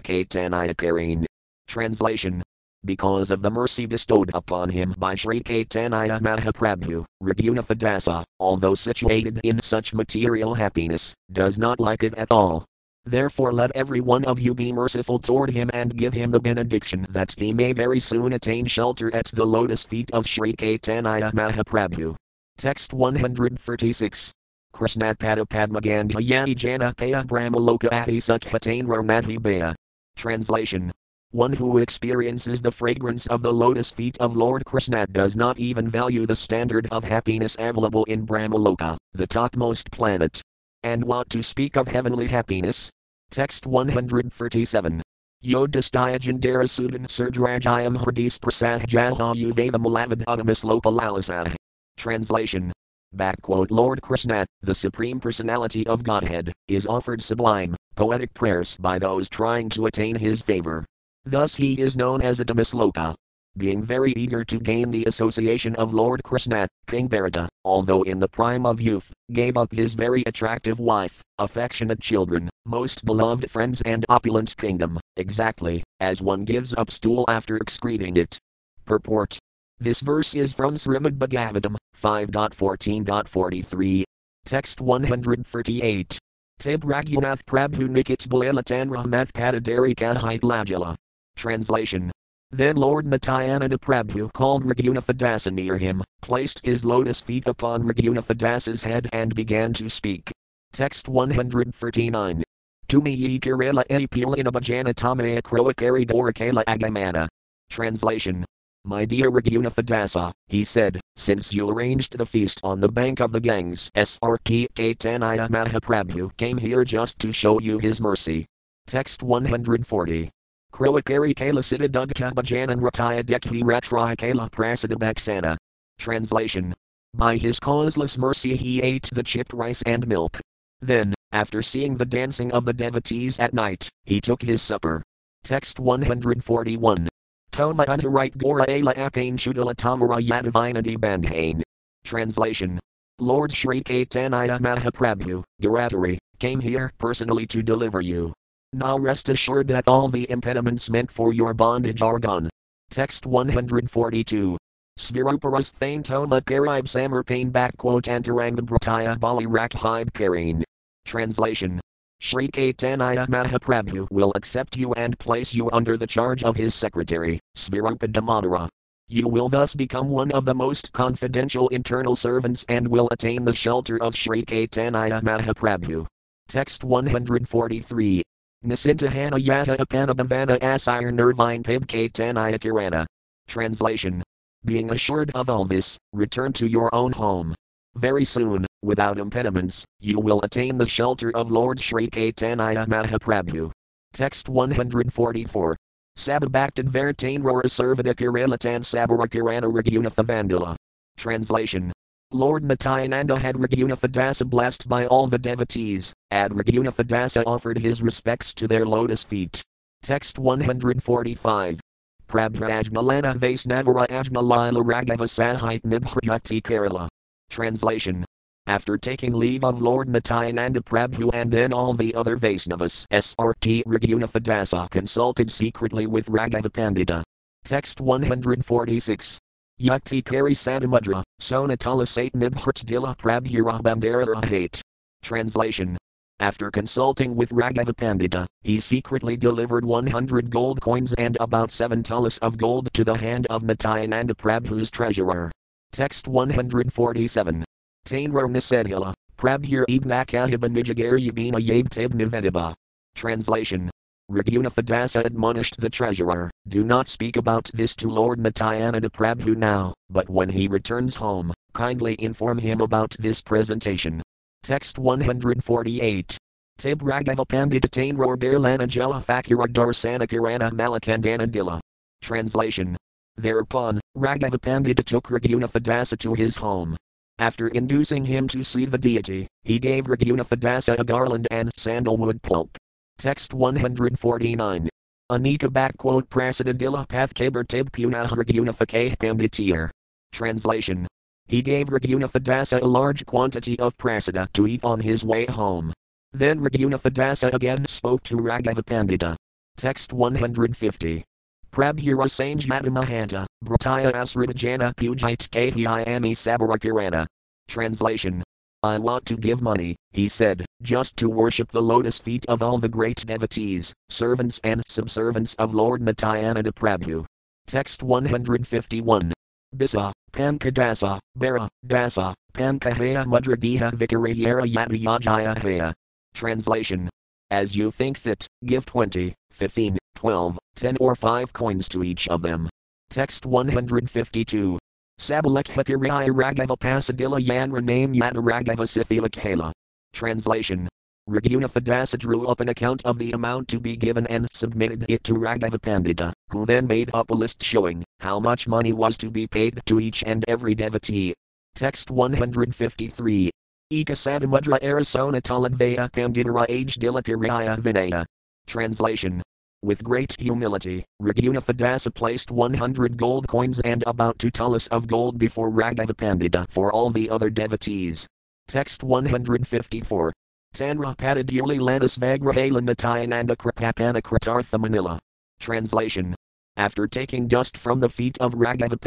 Kaitanya Karine. Translation because of the mercy bestowed upon him by Sri Caitanya Mahaprabhu, Raghunatha although situated in such material happiness, does not like it at all. Therefore let every one of you be merciful toward him and give him the benediction that he may very soon attain shelter at the lotus feet of Sri Caitanya Mahaprabhu. Text 136. Krishnatpada Padmagandha Yani Janakaya Brahmaloka Adi Sukhatain Ramadhibaya. Translation one who experiences the fragrance of the lotus feet of Lord Krishna does not even value the standard of happiness available in Brahmaloka, the topmost planet. And what to speak of heavenly happiness? Text 137. Yodhistayajandara Sudan Surdrajayam Hrdis Prasah Jalha Uveva Malavad Udamis Lopalalasa. Translation Lord Krishna, the Supreme Personality of Godhead, is offered sublime, poetic prayers by those trying to attain his favor. Thus he is known as a Uttamasloka. Being very eager to gain the association of Lord Krishna, King Bharata, although in the prime of youth, gave up his very attractive wife, affectionate children, most beloved friends, and opulent kingdom, exactly as one gives up stool after excreting it. Purport This verse is from Srimad Bhagavatam 5.14.43. Text 138. Tib Raghunath Prabhu Nikit Balilatan Rahmath Padadari Kahit Lajala. Translation then Lord Nityananda Prabhu called Raghunatha near him, placed his lotus feet upon Raghunatha head and began to speak. Text 139. Tumi ye kirela e pilinabhajana tamaya kroakari dorakala agamana. Translation. My dear Raghunatha he said, since you arranged the feast on the bank of the Ganges, Sri Caitanya Mahaprabhu came here just to show you his mercy. Text 140. Kroakari Kala Sita Dugka Bajanan Rataya Dekhi Ratri Kala Prasadabaksana. Translation. By his causeless mercy he ate the chipped rice and milk. Then, after seeing the dancing of the devotees at night, he took his supper. Text 141. Toma Unterite Gora Ala Apane Chudala Tamara Yadavinadi Bandhane. Translation. Lord Sri Caitanya Mahaprabhu, Giratari, came here personally to deliver you. Now rest assured that all the impediments meant for your bondage are gone. Text 142. Sviruparas Thane Toma Karib Samarpain backquote Antaranga Brataya Bali Rakhib Karine. Translation. Sri Caitanya Mahaprabhu will accept you and place you under the charge of his secretary, Svarupa Damodara. You will thus become one of the most confidential internal servants and will attain the shelter of Sri Caitanya Mahaprabhu. Text 143. Nisintahana yata apanabhavana asire nervine pibkatanaya kirana. Translation. Being assured of all this, return to your own home. Very soon, without impediments, you will attain the shelter of Lord Sri Caitanya Mahaprabhu. Text 144. Sababhaktad Vertain Rora Servadakirelatan Sabarakirana Ragunathavandala. Translation. Lord Nityananda had Raghunatha blessed by all the devotees, and Raghunatha offered his respects to their lotus feet. Text 145. Prabhrajnalana Vaisnavara Ajnalila Raghava Sahit Nibhryati Kerala. Translation. After taking leave of Lord Nityananda Prabhu and then all the other Vaisnavas, Sri Raghunatha consulted secretly with Raghava Pandita. Text 146. Yukti Kari Sadamudra, Sonatala Sat Nibhrt Prabhura Bandara Translation. After consulting with Raghava Pandita, he secretly delivered 100 gold coins and about 7 tulas of gold to the hand of Nityananda Prabhu's treasurer. Text 147. Tainrar Nisedhila, Prabhur Ibnakahiba Nijagariyabina Yabtib Nivediba. Translation. Raghunatha admonished the treasurer, Do not speak about this to Lord Nityananda Prabhu now, but when he returns home, kindly inform him about this presentation. Text 148. Tib Raghava Panditatain Ror Berlana Jela Fakira Darsana Kirana Malakandana. Translation. Thereupon, Raghava Pandita took Raghunatha to his home. After inducing him to see the deity, he gave Raghunatha a garland and sandalwood pulp. Text 149. Anika backquote Prasadadilla path kabar tib punah Raghunatha Panditier. Translation. He gave Raghunatha a large quantity of prasada to eat on his way home. Then Raghunatha again spoke to Raghava Pandita. Text 150. Prabhura Sange Madamahanta, Brataya Asridajana Pujit Kahiami Sabarakirana. Translation. I want to give money, he said, just to worship the lotus feet of all the great devotees, servants and subservants of Lord Nityananda Prabhu. Text 151. Bisa, Pankadasa, Bara, Dasa, Pankahaya Mudradiha Vikarayara Yadayajaya Translation. As you think that, give 20, 15, 12, 10 or 5 coins to each of them. Text 152. Sabalakhakirai Raghava Pasadilla Yanra name Yada Raghava Sithilakhala. Translation. Raghunatha drew up an account of the amount to be given and submitted it to Raghava Pandita, who then made up a list showing how much money was to be paid to each and every devotee. Text 153. Eka Sadamudra Arasona Taladvaya Panditara Age Dilapiraya Vinaya. Translation. With great humility, Raghunatha placed 100 gold coins and about 2 talas of gold before Raghava for all the other devotees. Text 154. Tanra Lanas Vagrahala Natayananda Kripapana Kritartha Manila. Translation. After taking dust from the feet of Raghava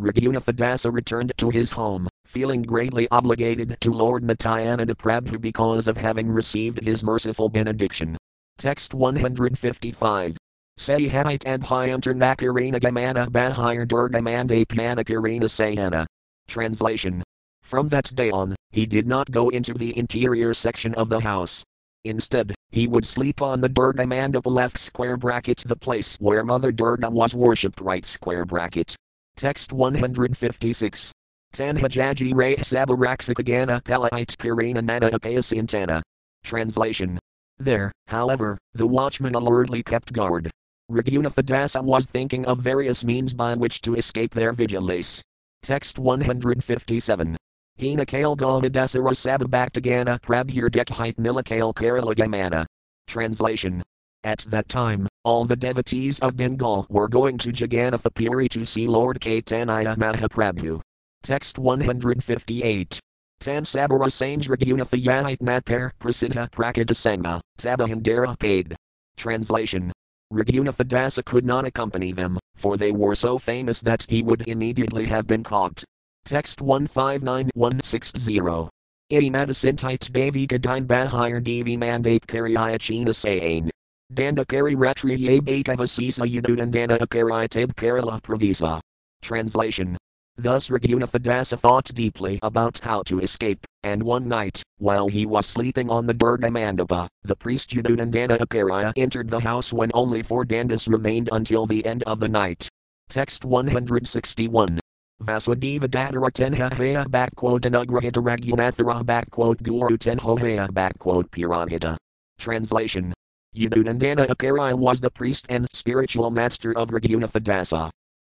Raghunatha returned to his home, feeling greatly obligated to Lord Nityananda Prabhu because of having received his merciful benediction. Text 155. Sayahite and Hyantarnakarina Gamana Bahir Durgamande Panakarina Sayana. Translation. From that day on, he did not go into the interior section of the house. Instead, he would sleep on the Durga Mandapa left square bracket the place where Mother Durga was worshipped right square bracket. Text 156. Tanhajaji Ray Sabaraksakagana Palahite Kirina Nana Apayasintana. Translation. There, however, the watchman alertly kept guard. Raghunatha was thinking of various means by which to escape their vigilance. Text 157. Hina Kale Galdadasara Sababhaktagana Prabhir Dekhite Nilakale Kerala Translation. At that time, all the devotees of Bengal were going to Jagannatha Puri to see Lord Caitanya Mahaprabhu. Text 158. Tan Sabara Sandragunatha Yahit Natpar Prasiddha Prakadasanga, Tabahandara paid. Translation. Raghunatha Dasa could not accompany them, for they were so famous that he would immediately have been caught. Text 159160. Idimadasintite Devi Gadine Bahir Devi Mandate Karyaya China Sayin. Dandakari Ratriye Bakavasisa Yadudandana Akarai Tib Kerala Pravisa. Translation. Thus Raghunatha thought deeply about how to escape, and one night, while he was sleeping on the Durga Mandapa, the priest Yadunandana Akaraya entered the house when only four dandas remained until the end of the night. Text 161. Vasudeva Dadara Tenhahaya backquote Anugrahita Raghunathara backquote Guru Tenhohaya backquote Puranhita. Translation. Yadunandana Akaraya was the priest and spiritual master of Raghunatha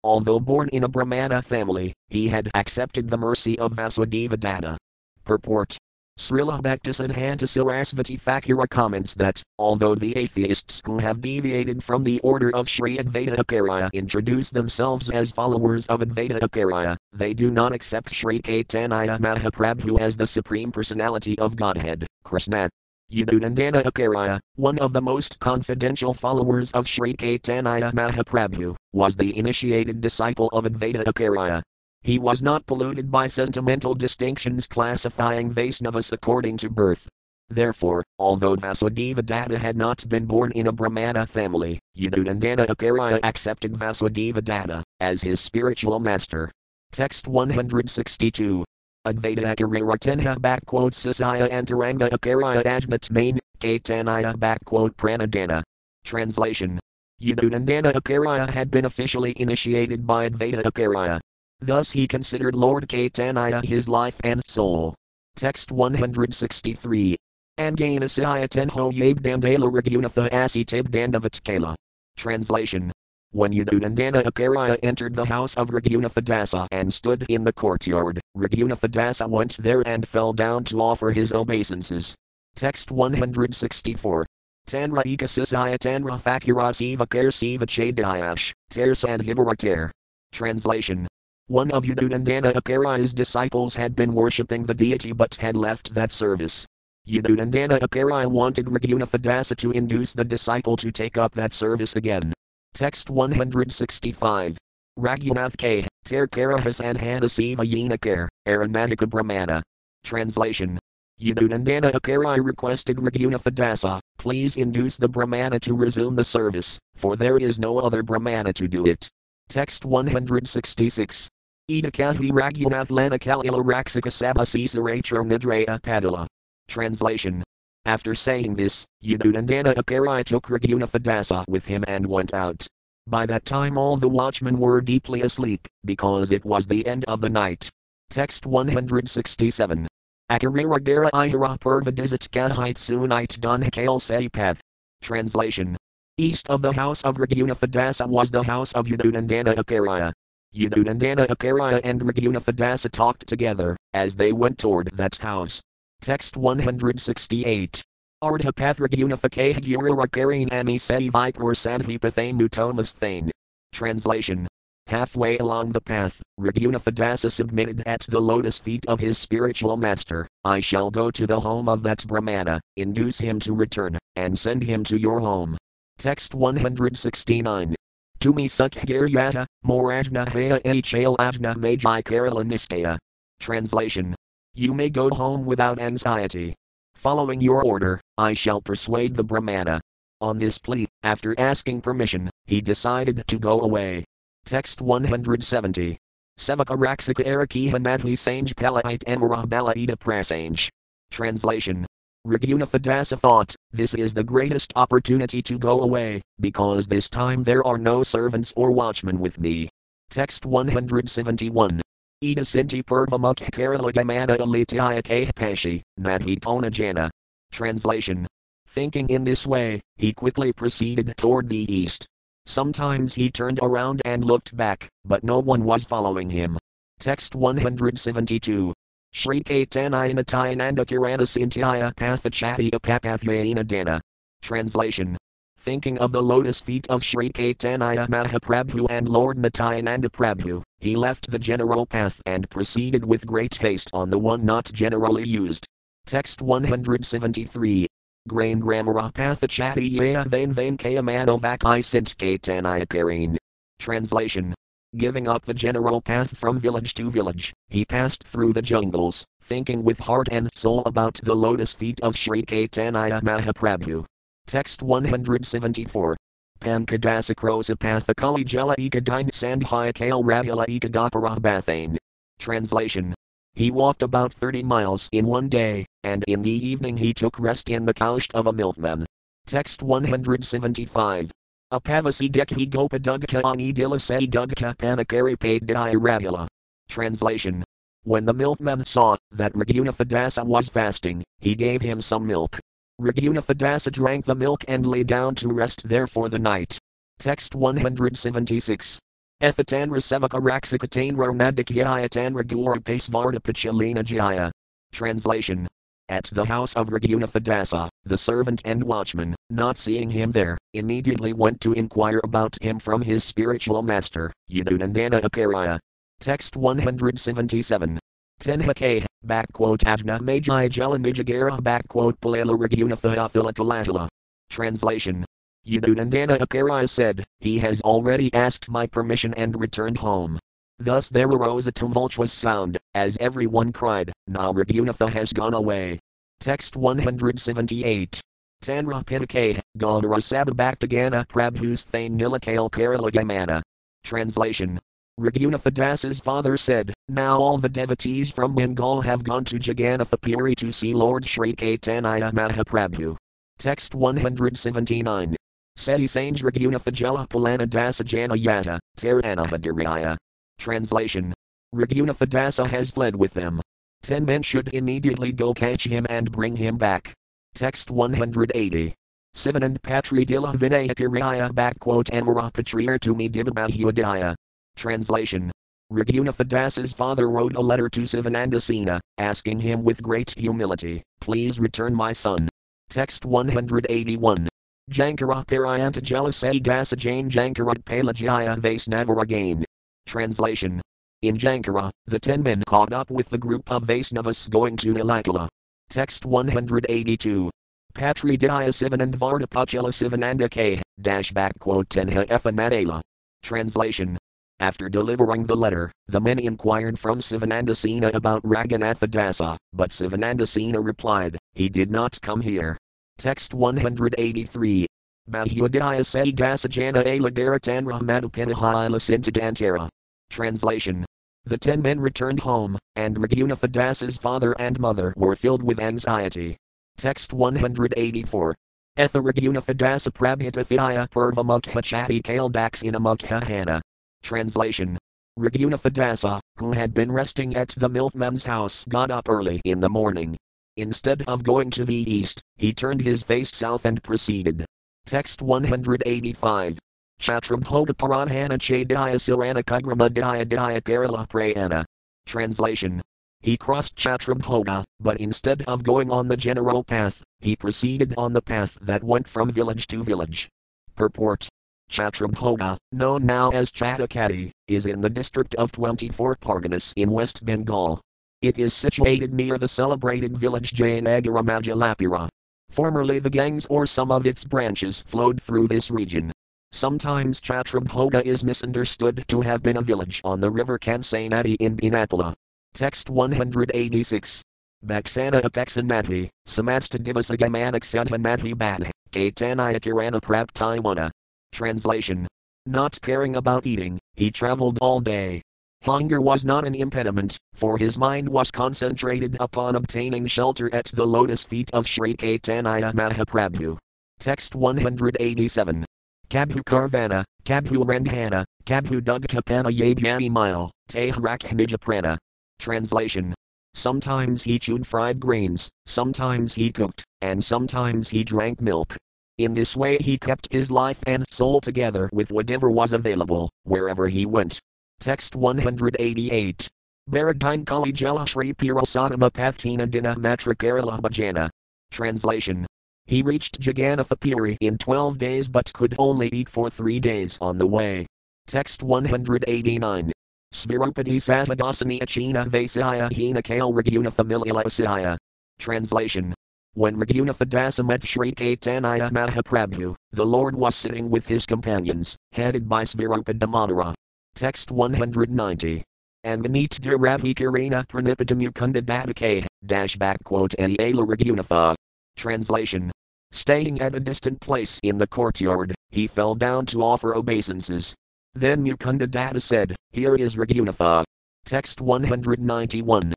Although born in a Brahmana family, he had accepted the mercy of Vasudeva Datta. Purport Srila Bhaktisiddhanta Sarasvati Thakura comments that, although the atheists who have deviated from the order of Sri Advaita Acharya introduce themselves as followers of Advaita Acharya, they do not accept Sri Caitanya Mahaprabhu as the Supreme Personality of Godhead, Krishna. Yadunandana Acharya, one of the most confidential followers of Sri Caitanya Mahaprabhu, was the initiated disciple of Advaita Acharya. He was not polluted by sentimental distinctions classifying Vaisnavas according to birth. Therefore, although Vasudeva Datta had not been born in a Brahmana family, Yadunandana Acharya accepted Vasudeva Datta as his spiritual master. Text 162. Advaita Akarira Tenha backquote Sasaya Antaranga Akaraya Ajmat Main, Caitanya backquote Pranadana. Translation. Yadunandana Acharya had been officially initiated by Advaita Acharya. Thus he considered Lord Caitanya his life and soul. Text 163. Anganasaya Tenho Yabdandala Ragunatha Asitib Dandavat Translation. When Yadunandana Acharya entered the house of Raghunatha and stood in the courtyard, Raghunatha went there and fell down to offer his obeisances. Text 164. Tanra Ekasisaya Tanra Fakurasiva Karsiva Chadayash, Tersan Hibarater. Translation. One of Yadunandana Acharya's disciples had been worshipping the deity but had left that service. Yadunandana Acharya wanted Raghunatha to induce the disciple to take up that service again. Text 165. Raghunath K. Ter Karahas and Hanasiva Yinakar, Aromatica Brahmana. Translation. Yadunandana Acharya requested Raghunatha please induce the Brahmana to resume the service, for there is no other Brahmana to do it. Text 166. Idakahi Raghunath Lana Kalila Raksaka Sabasisaratra Nidraya Padala. Translation. After saying this, Yadunandana Acharya took Raghunatha with him and went out. By that time all the watchmen were deeply asleep, because it was the end of the night. Text 167. Akarira Ihara Purvadizit Kahite Sunite Dun Kale Sapath. Translation. East of the house of Raghunatha was the house of Yadunandana Acharya. Yadunandana Akarya and Raghunatha talked together as they went toward that house. Text 168. Ardhapathragunatha Kahagururakarin Ami Seti Vipur Sadhipathame Thomas Thane. Translation Halfway along the path, Raghunatha submitted at the lotus feet of his spiritual master, I shall go to the home of that Brahmana, induce him to return, and send him to your home. Text 169. Tumi Sukhiryata, Morajna Haya Echale Ajna. Translation You may go home without anxiety. Following your order, I shall persuade the Brahmana. On this plea, after asking permission, he decided to go away. Text 170. Sevaka Raksaka Arakiha Madhi Sange Palait Amara Balaida Prasange. Translation. Raghunatha thought, this is the greatest opportunity to go away, because this time there are no servants or watchmen with me. Text 171. Ida Sinti Purvamuk Kerala Gamana Alitaya Kahpashi, Nadhi Konajana. Translation. Thinking in this way, he quickly proceeded toward the east. Sometimes he turned around and looked back, but no one was following him. Text 172. Shri Caitanya Tayananda Kirana Sintaya Pathachati Apapathyayana Dana. Translation. Thinking of the lotus feet of Sri Caitanya Mahaprabhu and Lord Nityananda Prabhu, he left the general path and proceeded with great haste on the one not generally used. Text 173. Grain grammara pathachati yaya vain vain oh, vakai sint katanayakarin. Translation. Giving up the general path from village to village, he passed through the jungles, thinking with heart and soul about the lotus feet of Sri Caitanya Mahaprabhu. Text 174. Pankadasa Krosapathakali Jela Ekadine Sandhya Kale Ravula Ekadapara Bathane. Translation he walked about 30 miles in one day, and in the evening he took rest in the couch of a milkman. Text 175. Apavasi dekhi gopadugka ani dilasai dugka panakari padai ravula. Translation. When the milkman saw that Raghunatha was fasting, he gave him some milk. Raghunatha drank the milk and lay down to rest there for the night. Text 176. Ethatanra Sevaka Raksakatanra Nadikyaya Gura Pasvarta Pachalina Jaya. Translation. At the house of Raghunatha the servant and watchman, not seeing him there, immediately went to inquire about him from his spiritual master, Yadunandana Akarya. Text 177. Tenhake, backquote Ajna Magi Jalanijagara backquote Palala Translation. Yadunandana Akarya said, He has already asked my permission and returned home. Thus there arose a tumultuous sound, as everyone cried, Now Raghunatha has gone away. Text 178. Tanra Pitake, Sababhaktagana Prabhus Thane Nilakale Kerala Translation. Raghunatha father said, Now all the devotees from Bengal have gone to Jagannatha to see Lord Sri Caitanya Mahaprabhu. Text 179. Seti Sange Raghunatha Pulana Dasa Jana Taranahadariya. Translation. Raghunatha has fled with them. Ten men should immediately go catch him and bring him back. Text 180. Sivanand Patri Dila Vinayakiraya backquote Amara Patriar to me Dibabahudaya. Translation. Raghunatha father wrote a letter to Sivanandasena, asking him with great humility, Please return my son. Text 181. Jankara Parayanta Jelasai Dasa Jain Jankarat Palajaya Vaisnavara Translation. In Jankara, the ten men caught up with the group of Vaisnavas going to Nilakala. Text 182. Patri Daya Sivanand Vardapachala Sivananda K. Dash back quote Tenha. Translation. After delivering the letter, the men inquired from Sivanandasena about Raghunatha Dasa, but Sivanandasena replied, He did not come here. Text 183. Bahudaya Se Dasajana Aladaratan Rahmadupinahila Sintadantara. Translation. The ten men returned home, and Raghunatha father and mother were filled with anxiety. Text 184. Etha Dasa Prabhita Thaya Purvamukha Chati Kaldaxinamukha Hana. Translation. Raghunatha who had been resting at the milkman's house, got up early in the morning Instead of going to the east, he turned his face south and proceeded. Text 185. Chatrabhoga Paranhana Chadaya Sirana Kagrama Daya Daya Kerala Prayana. Translation he crossed Chatrabhoga, but instead of going on the general path, he proceeded on the path that went from village to village. Purport Chatrabhoga, known now as Chatakati, is in the district of 24 Parganas in West Bengal. It is situated near the celebrated village Jayanagara Majalapura. Formerly the Ganges or some of its branches flowed through this region. Sometimes Chatrabhoga is misunderstood to have been a village on the river Kansanati in Binapala. Text 186. Baksana apexanati, samasta divasagamanak sadhanati bad, katanaya kirana praptaimana. Translation. Not caring about eating, he traveled all day. Hunger was not an impediment, for his mind was concentrated upon obtaining shelter at the lotus feet of Sri Caitanya Mahaprabhu. Text 187. Kabhu Karvana, Kabhu Randhana, Kabhu Dugtapana Yabhyami Mile, Tehrak Nijaprana. Translation. Sometimes he chewed fried grains, sometimes he cooked, and sometimes he drank milk. In this way he kept his life and soul together with whatever was available, wherever he went. Text 188. Baradine Kali Jela Shri Pirasadama Pathina Dina Matrakarala Bhajana. Translation. He reached Jagannatha in 12 days but could only eat for 3 days on the way. Text 189. Svirupati Satadasani Achina Vasaya Hina Kale Ragunatha Translation when Raghunatha met Sri Caitanya Mahaprabhu, the Lord was sitting with his companions, headed by Svarupa Damodara. Text 190. Anganit Ravi Kirina Pranipadamukunda Dadake, dash back quote Ayala Raghunatha. Translation. Staying at a distant place in the courtyard, he fell down to offer obeisances. Then Mukunda Datta said, Here is Raghunatha. Text 191.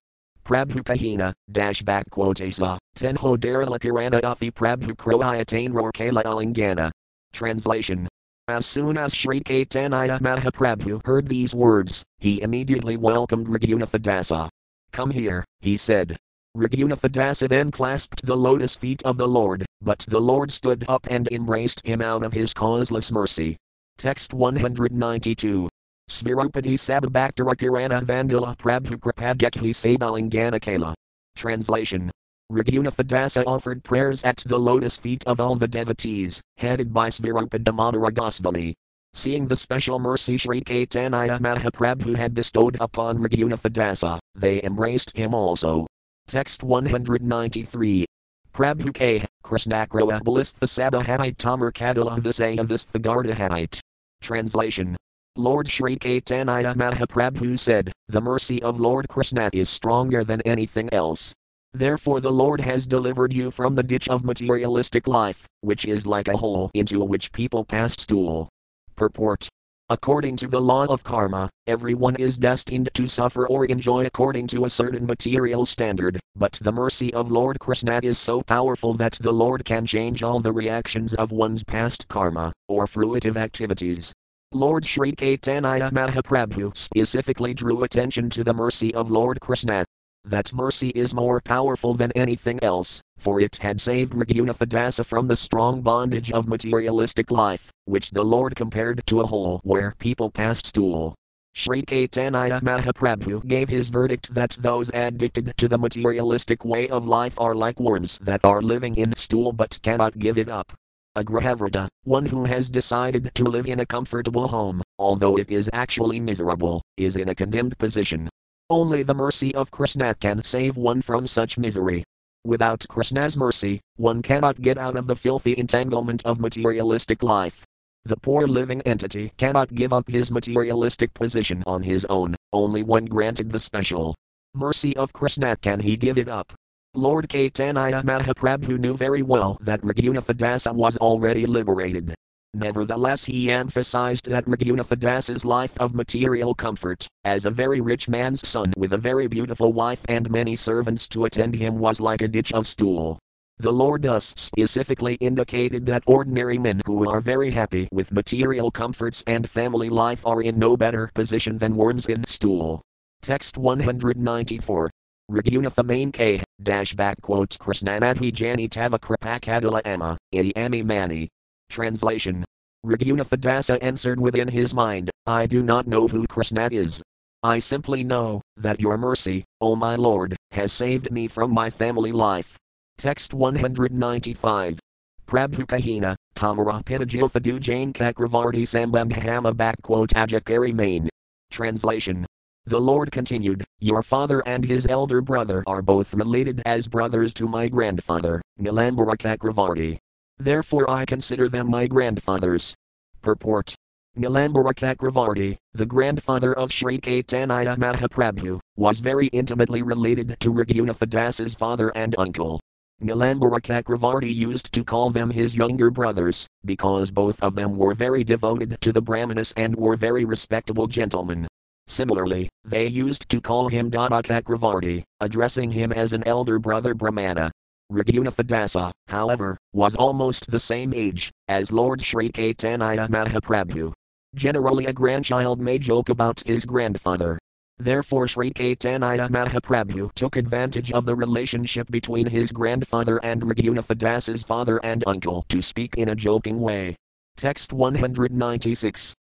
Prabhu Kahina, dash back quotesa, Tenho Darala Pirana Uthi Prabhu Kroayatain Rorkala Alingana. Translation. As soon as Sri Caitanya Mahaprabhu heard these words, he immediately welcomed Raghunatha Come here, he said. Raghunatha then clasped the lotus feet of the Lord, but the Lord stood up and embraced him out of his causeless mercy. Text 192. Svirupati Sababhaktara Kirana Vandila Prabhu Kripadekhi Sabalingana Kala. Translation. Raghunatha offered prayers at the lotus feet of all the devotees, headed by Svarupa Damodara Goswami. Seeing the special mercy Sri Caitanya Mahaprabhu had bestowed upon Raghunatha they embraced him also. Text 193. Prabhu K. Krishnakroa Balistha Sabahait Tamar Kadala Visaya Visthagardahavite. Translation Lord Sri Caitanya Mahaprabhu said, The mercy of Lord Krishna is stronger than anything else. Therefore, the Lord has delivered you from the ditch of materialistic life, which is like a hole into which people pass stool. Purport According to the law of karma, everyone is destined to suffer or enjoy according to a certain material standard, but the mercy of Lord Krishna is so powerful that the Lord can change all the reactions of one's past karma, or fruitive activities, Lord Sri Caitanya Mahaprabhu specifically drew attention to the mercy of Lord Krishna. That mercy is more powerful than anything else, for it had saved Raghunatha from the strong bondage of materialistic life, which the Lord compared to a hole where people passed stool. Sri Caitanya Mahaprabhu gave his verdict that those addicted to the materialistic way of life are like worms that are living in stool but cannot give it up. A one who has decided to live in a comfortable home, although it is actually miserable, is in a condemned position. Only the mercy of Krishna can save one from such misery. Without Krishna's mercy, one cannot get out of the filthy entanglement of materialistic life. The poor living entity cannot give up his materialistic position on his own, only when granted the special mercy of Krishna can he give it up. Lord Caitanya Mahaprabhu knew very well that Raghunatha was already liberated. Nevertheless, he emphasized that Raghunatha life of material comfort, as a very rich man's son with a very beautiful wife and many servants to attend him, was like a ditch of stool. The Lord thus specifically indicated that ordinary men who are very happy with material comforts and family life are in no better position than worms in stool. Text 194. Raghunatha main K, dash back quotes Krishnanadhi Jani Tava Kripakadala Amma, Ami Mani. Translation. Raghunatha answered within his mind, I do not know who Krishna is. I simply know that your mercy, O my Lord, has saved me from my family life. Text 195. Prabhukahina, Tamara Pinajilthadu Jain Kakravarti Sambandhama backquote Ajakari main. Translation. The Lord continued, Your father and his elder brother are both related as brothers to my grandfather, Nilambara Kakravarti. Therefore I consider them my grandfathers. Purport Nilambara Chakravarti, the grandfather of Sri Caitanya Mahaprabhu, was very intimately related to Raghunatha father and uncle. Nilambara Chakravarti used to call them his younger brothers, because both of them were very devoted to the Brahmanas and were very respectable gentlemen. Similarly, they used to call him Dada Chakravarti, addressing him as an elder brother Brahmana. Raghunatha however, was almost the same age as Lord Sri Caitanya Mahaprabhu. Generally, a grandchild may joke about his grandfather. Therefore, Sri Caitanya Mahaprabhu took advantage of the relationship between his grandfather and Raghunatha father and uncle to speak in a joking way. Text 196.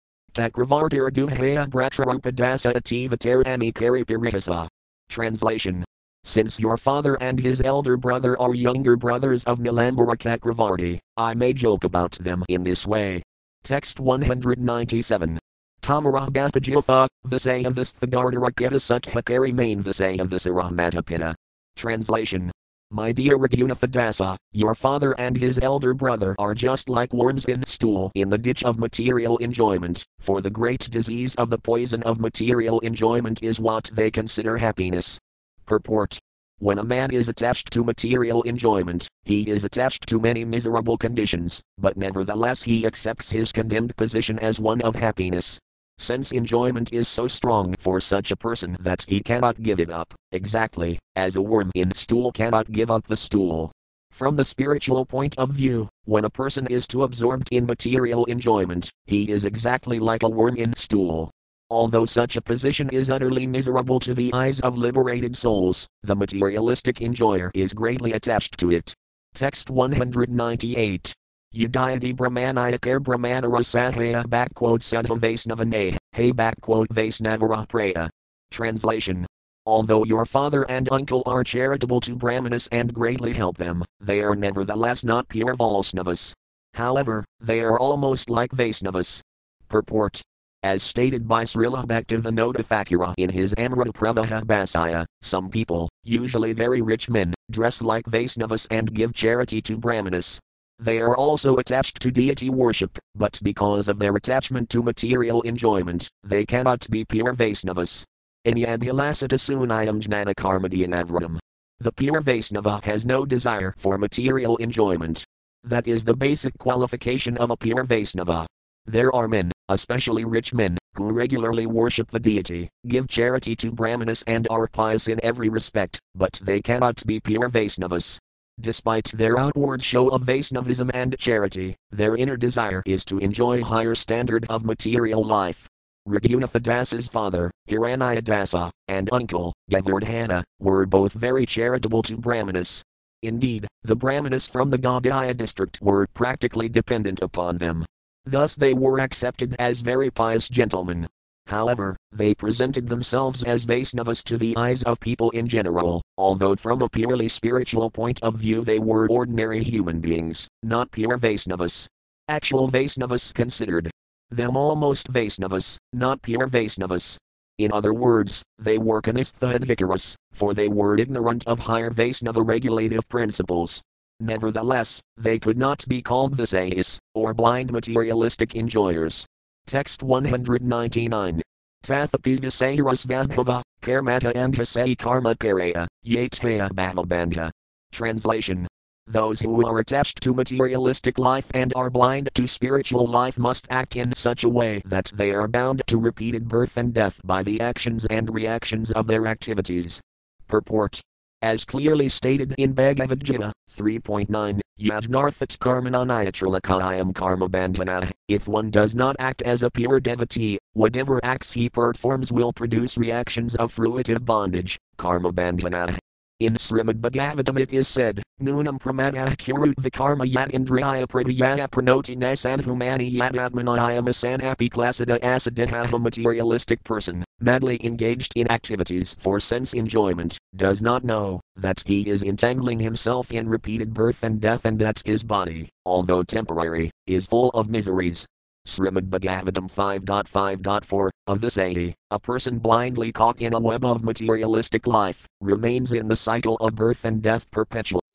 Translation. Since your father and his elder brother are younger brothers of Nilambara Chakravarti, I may joke about them in this way. Text 197. Tamaragaspajiltha, Visayavisthagardaraketa main Visayavistaramatapina. Translation. My dear Raghunatha your father and his elder brother are just like worms in stool in the ditch of material enjoyment, for the great disease of the poison of material enjoyment is what they consider happiness. Purport when a man is attached to material enjoyment, he is attached to many miserable conditions, but nevertheless he accepts his condemned position as one of happiness. Sense enjoyment is so strong for such a person that he cannot give it up, exactly as a worm in stool cannot give up the stool. From the spiritual point of view, when a person is too absorbed in material enjoyment, he is exactly like a worm in stool. Although such a position is utterly miserable to the eyes of liberated souls, the materialistic enjoyer is greatly attached to it. Text 198. Yudayati Brahmanayakar Brahmanara Sahaya backquote Sutta Vaisnavane, Hey backquote Vaisnavara Praya. Translation. Although your father and uncle are charitable to Brahmanas and greatly help them, they are nevertheless not pure Vaisnavas. However, they are almost like Vaisnavas. Purport as stated by Srila Bhaktivinoda Thakura in his Amrita Pravaha Bhasya, some people, usually very rich men, dress like Vaisnavas and give charity to Brahmanas. They are also attached to deity worship, but because of their attachment to material enjoyment, they cannot be pure Vaisnavas. Inyadhilasata sunayam jnana karmadyanavratam. The pure Vaisnava has no desire for material enjoyment. That is the basic qualification of a pure Vaisnava. There are men, especially rich men, who regularly worship the deity, give charity to Brahmanas and are pious in every respect, but they cannot be pure Vaisnavas. Despite their outward show of Vaisnavism and charity, their inner desire is to enjoy higher standard of material life. Raghunatha father, Hiranyadasa, and uncle, Govardhana, were both very charitable to Brahmanas. Indeed, the Brahmanas from the Gaudiya district were practically dependent upon them. Thus they were accepted as very pious gentlemen. However, they presented themselves as Vaisnavas to the eyes of people in general, although from a purely spiritual point of view they were ordinary human beings, not pure Vaisnavas. Actual Vaisnavas considered them almost Vaisnavas, not pure Vaisnavas. In other words, they were Kanistha-adhikaris, for they were ignorant of higher Vaisnava regulative principles, Nevertheless, they could not be called visayas, or blind materialistic enjoyers. Text 199. Tathapi visayaras vabhava, karmata karma karaya, yataya bhavabandha. Translation. Those who are attached to materialistic life and are blind to spiritual life must act in such a way that they are bound to repeated birth and death by the actions and reactions of their activities. Purport as clearly stated in Bhagavad Gita 3.9, Yajnarthat karmananayatralakayam karma bandhana. If one does not act as a pure devotee, whatever acts he performs will produce reactions of fruitive bondage, karma bandhana. In Srimad Bhagavatam it is said, Nunam pramada kurut vikarma yat indriya pradiyaya pranoti nasanhumani yat atmanayam asanapi klasada asaditaha a materialistic person, madly engaged in activities for sense enjoyment, does not know that he is entangling himself in repeated birth and death and that his body, although temporary, is full of miseries. Srimad Bhagavatam 5.5.4 Of this A, a person blindly caught in a web of materialistic life, remains in the cycle of birth and death perpetually.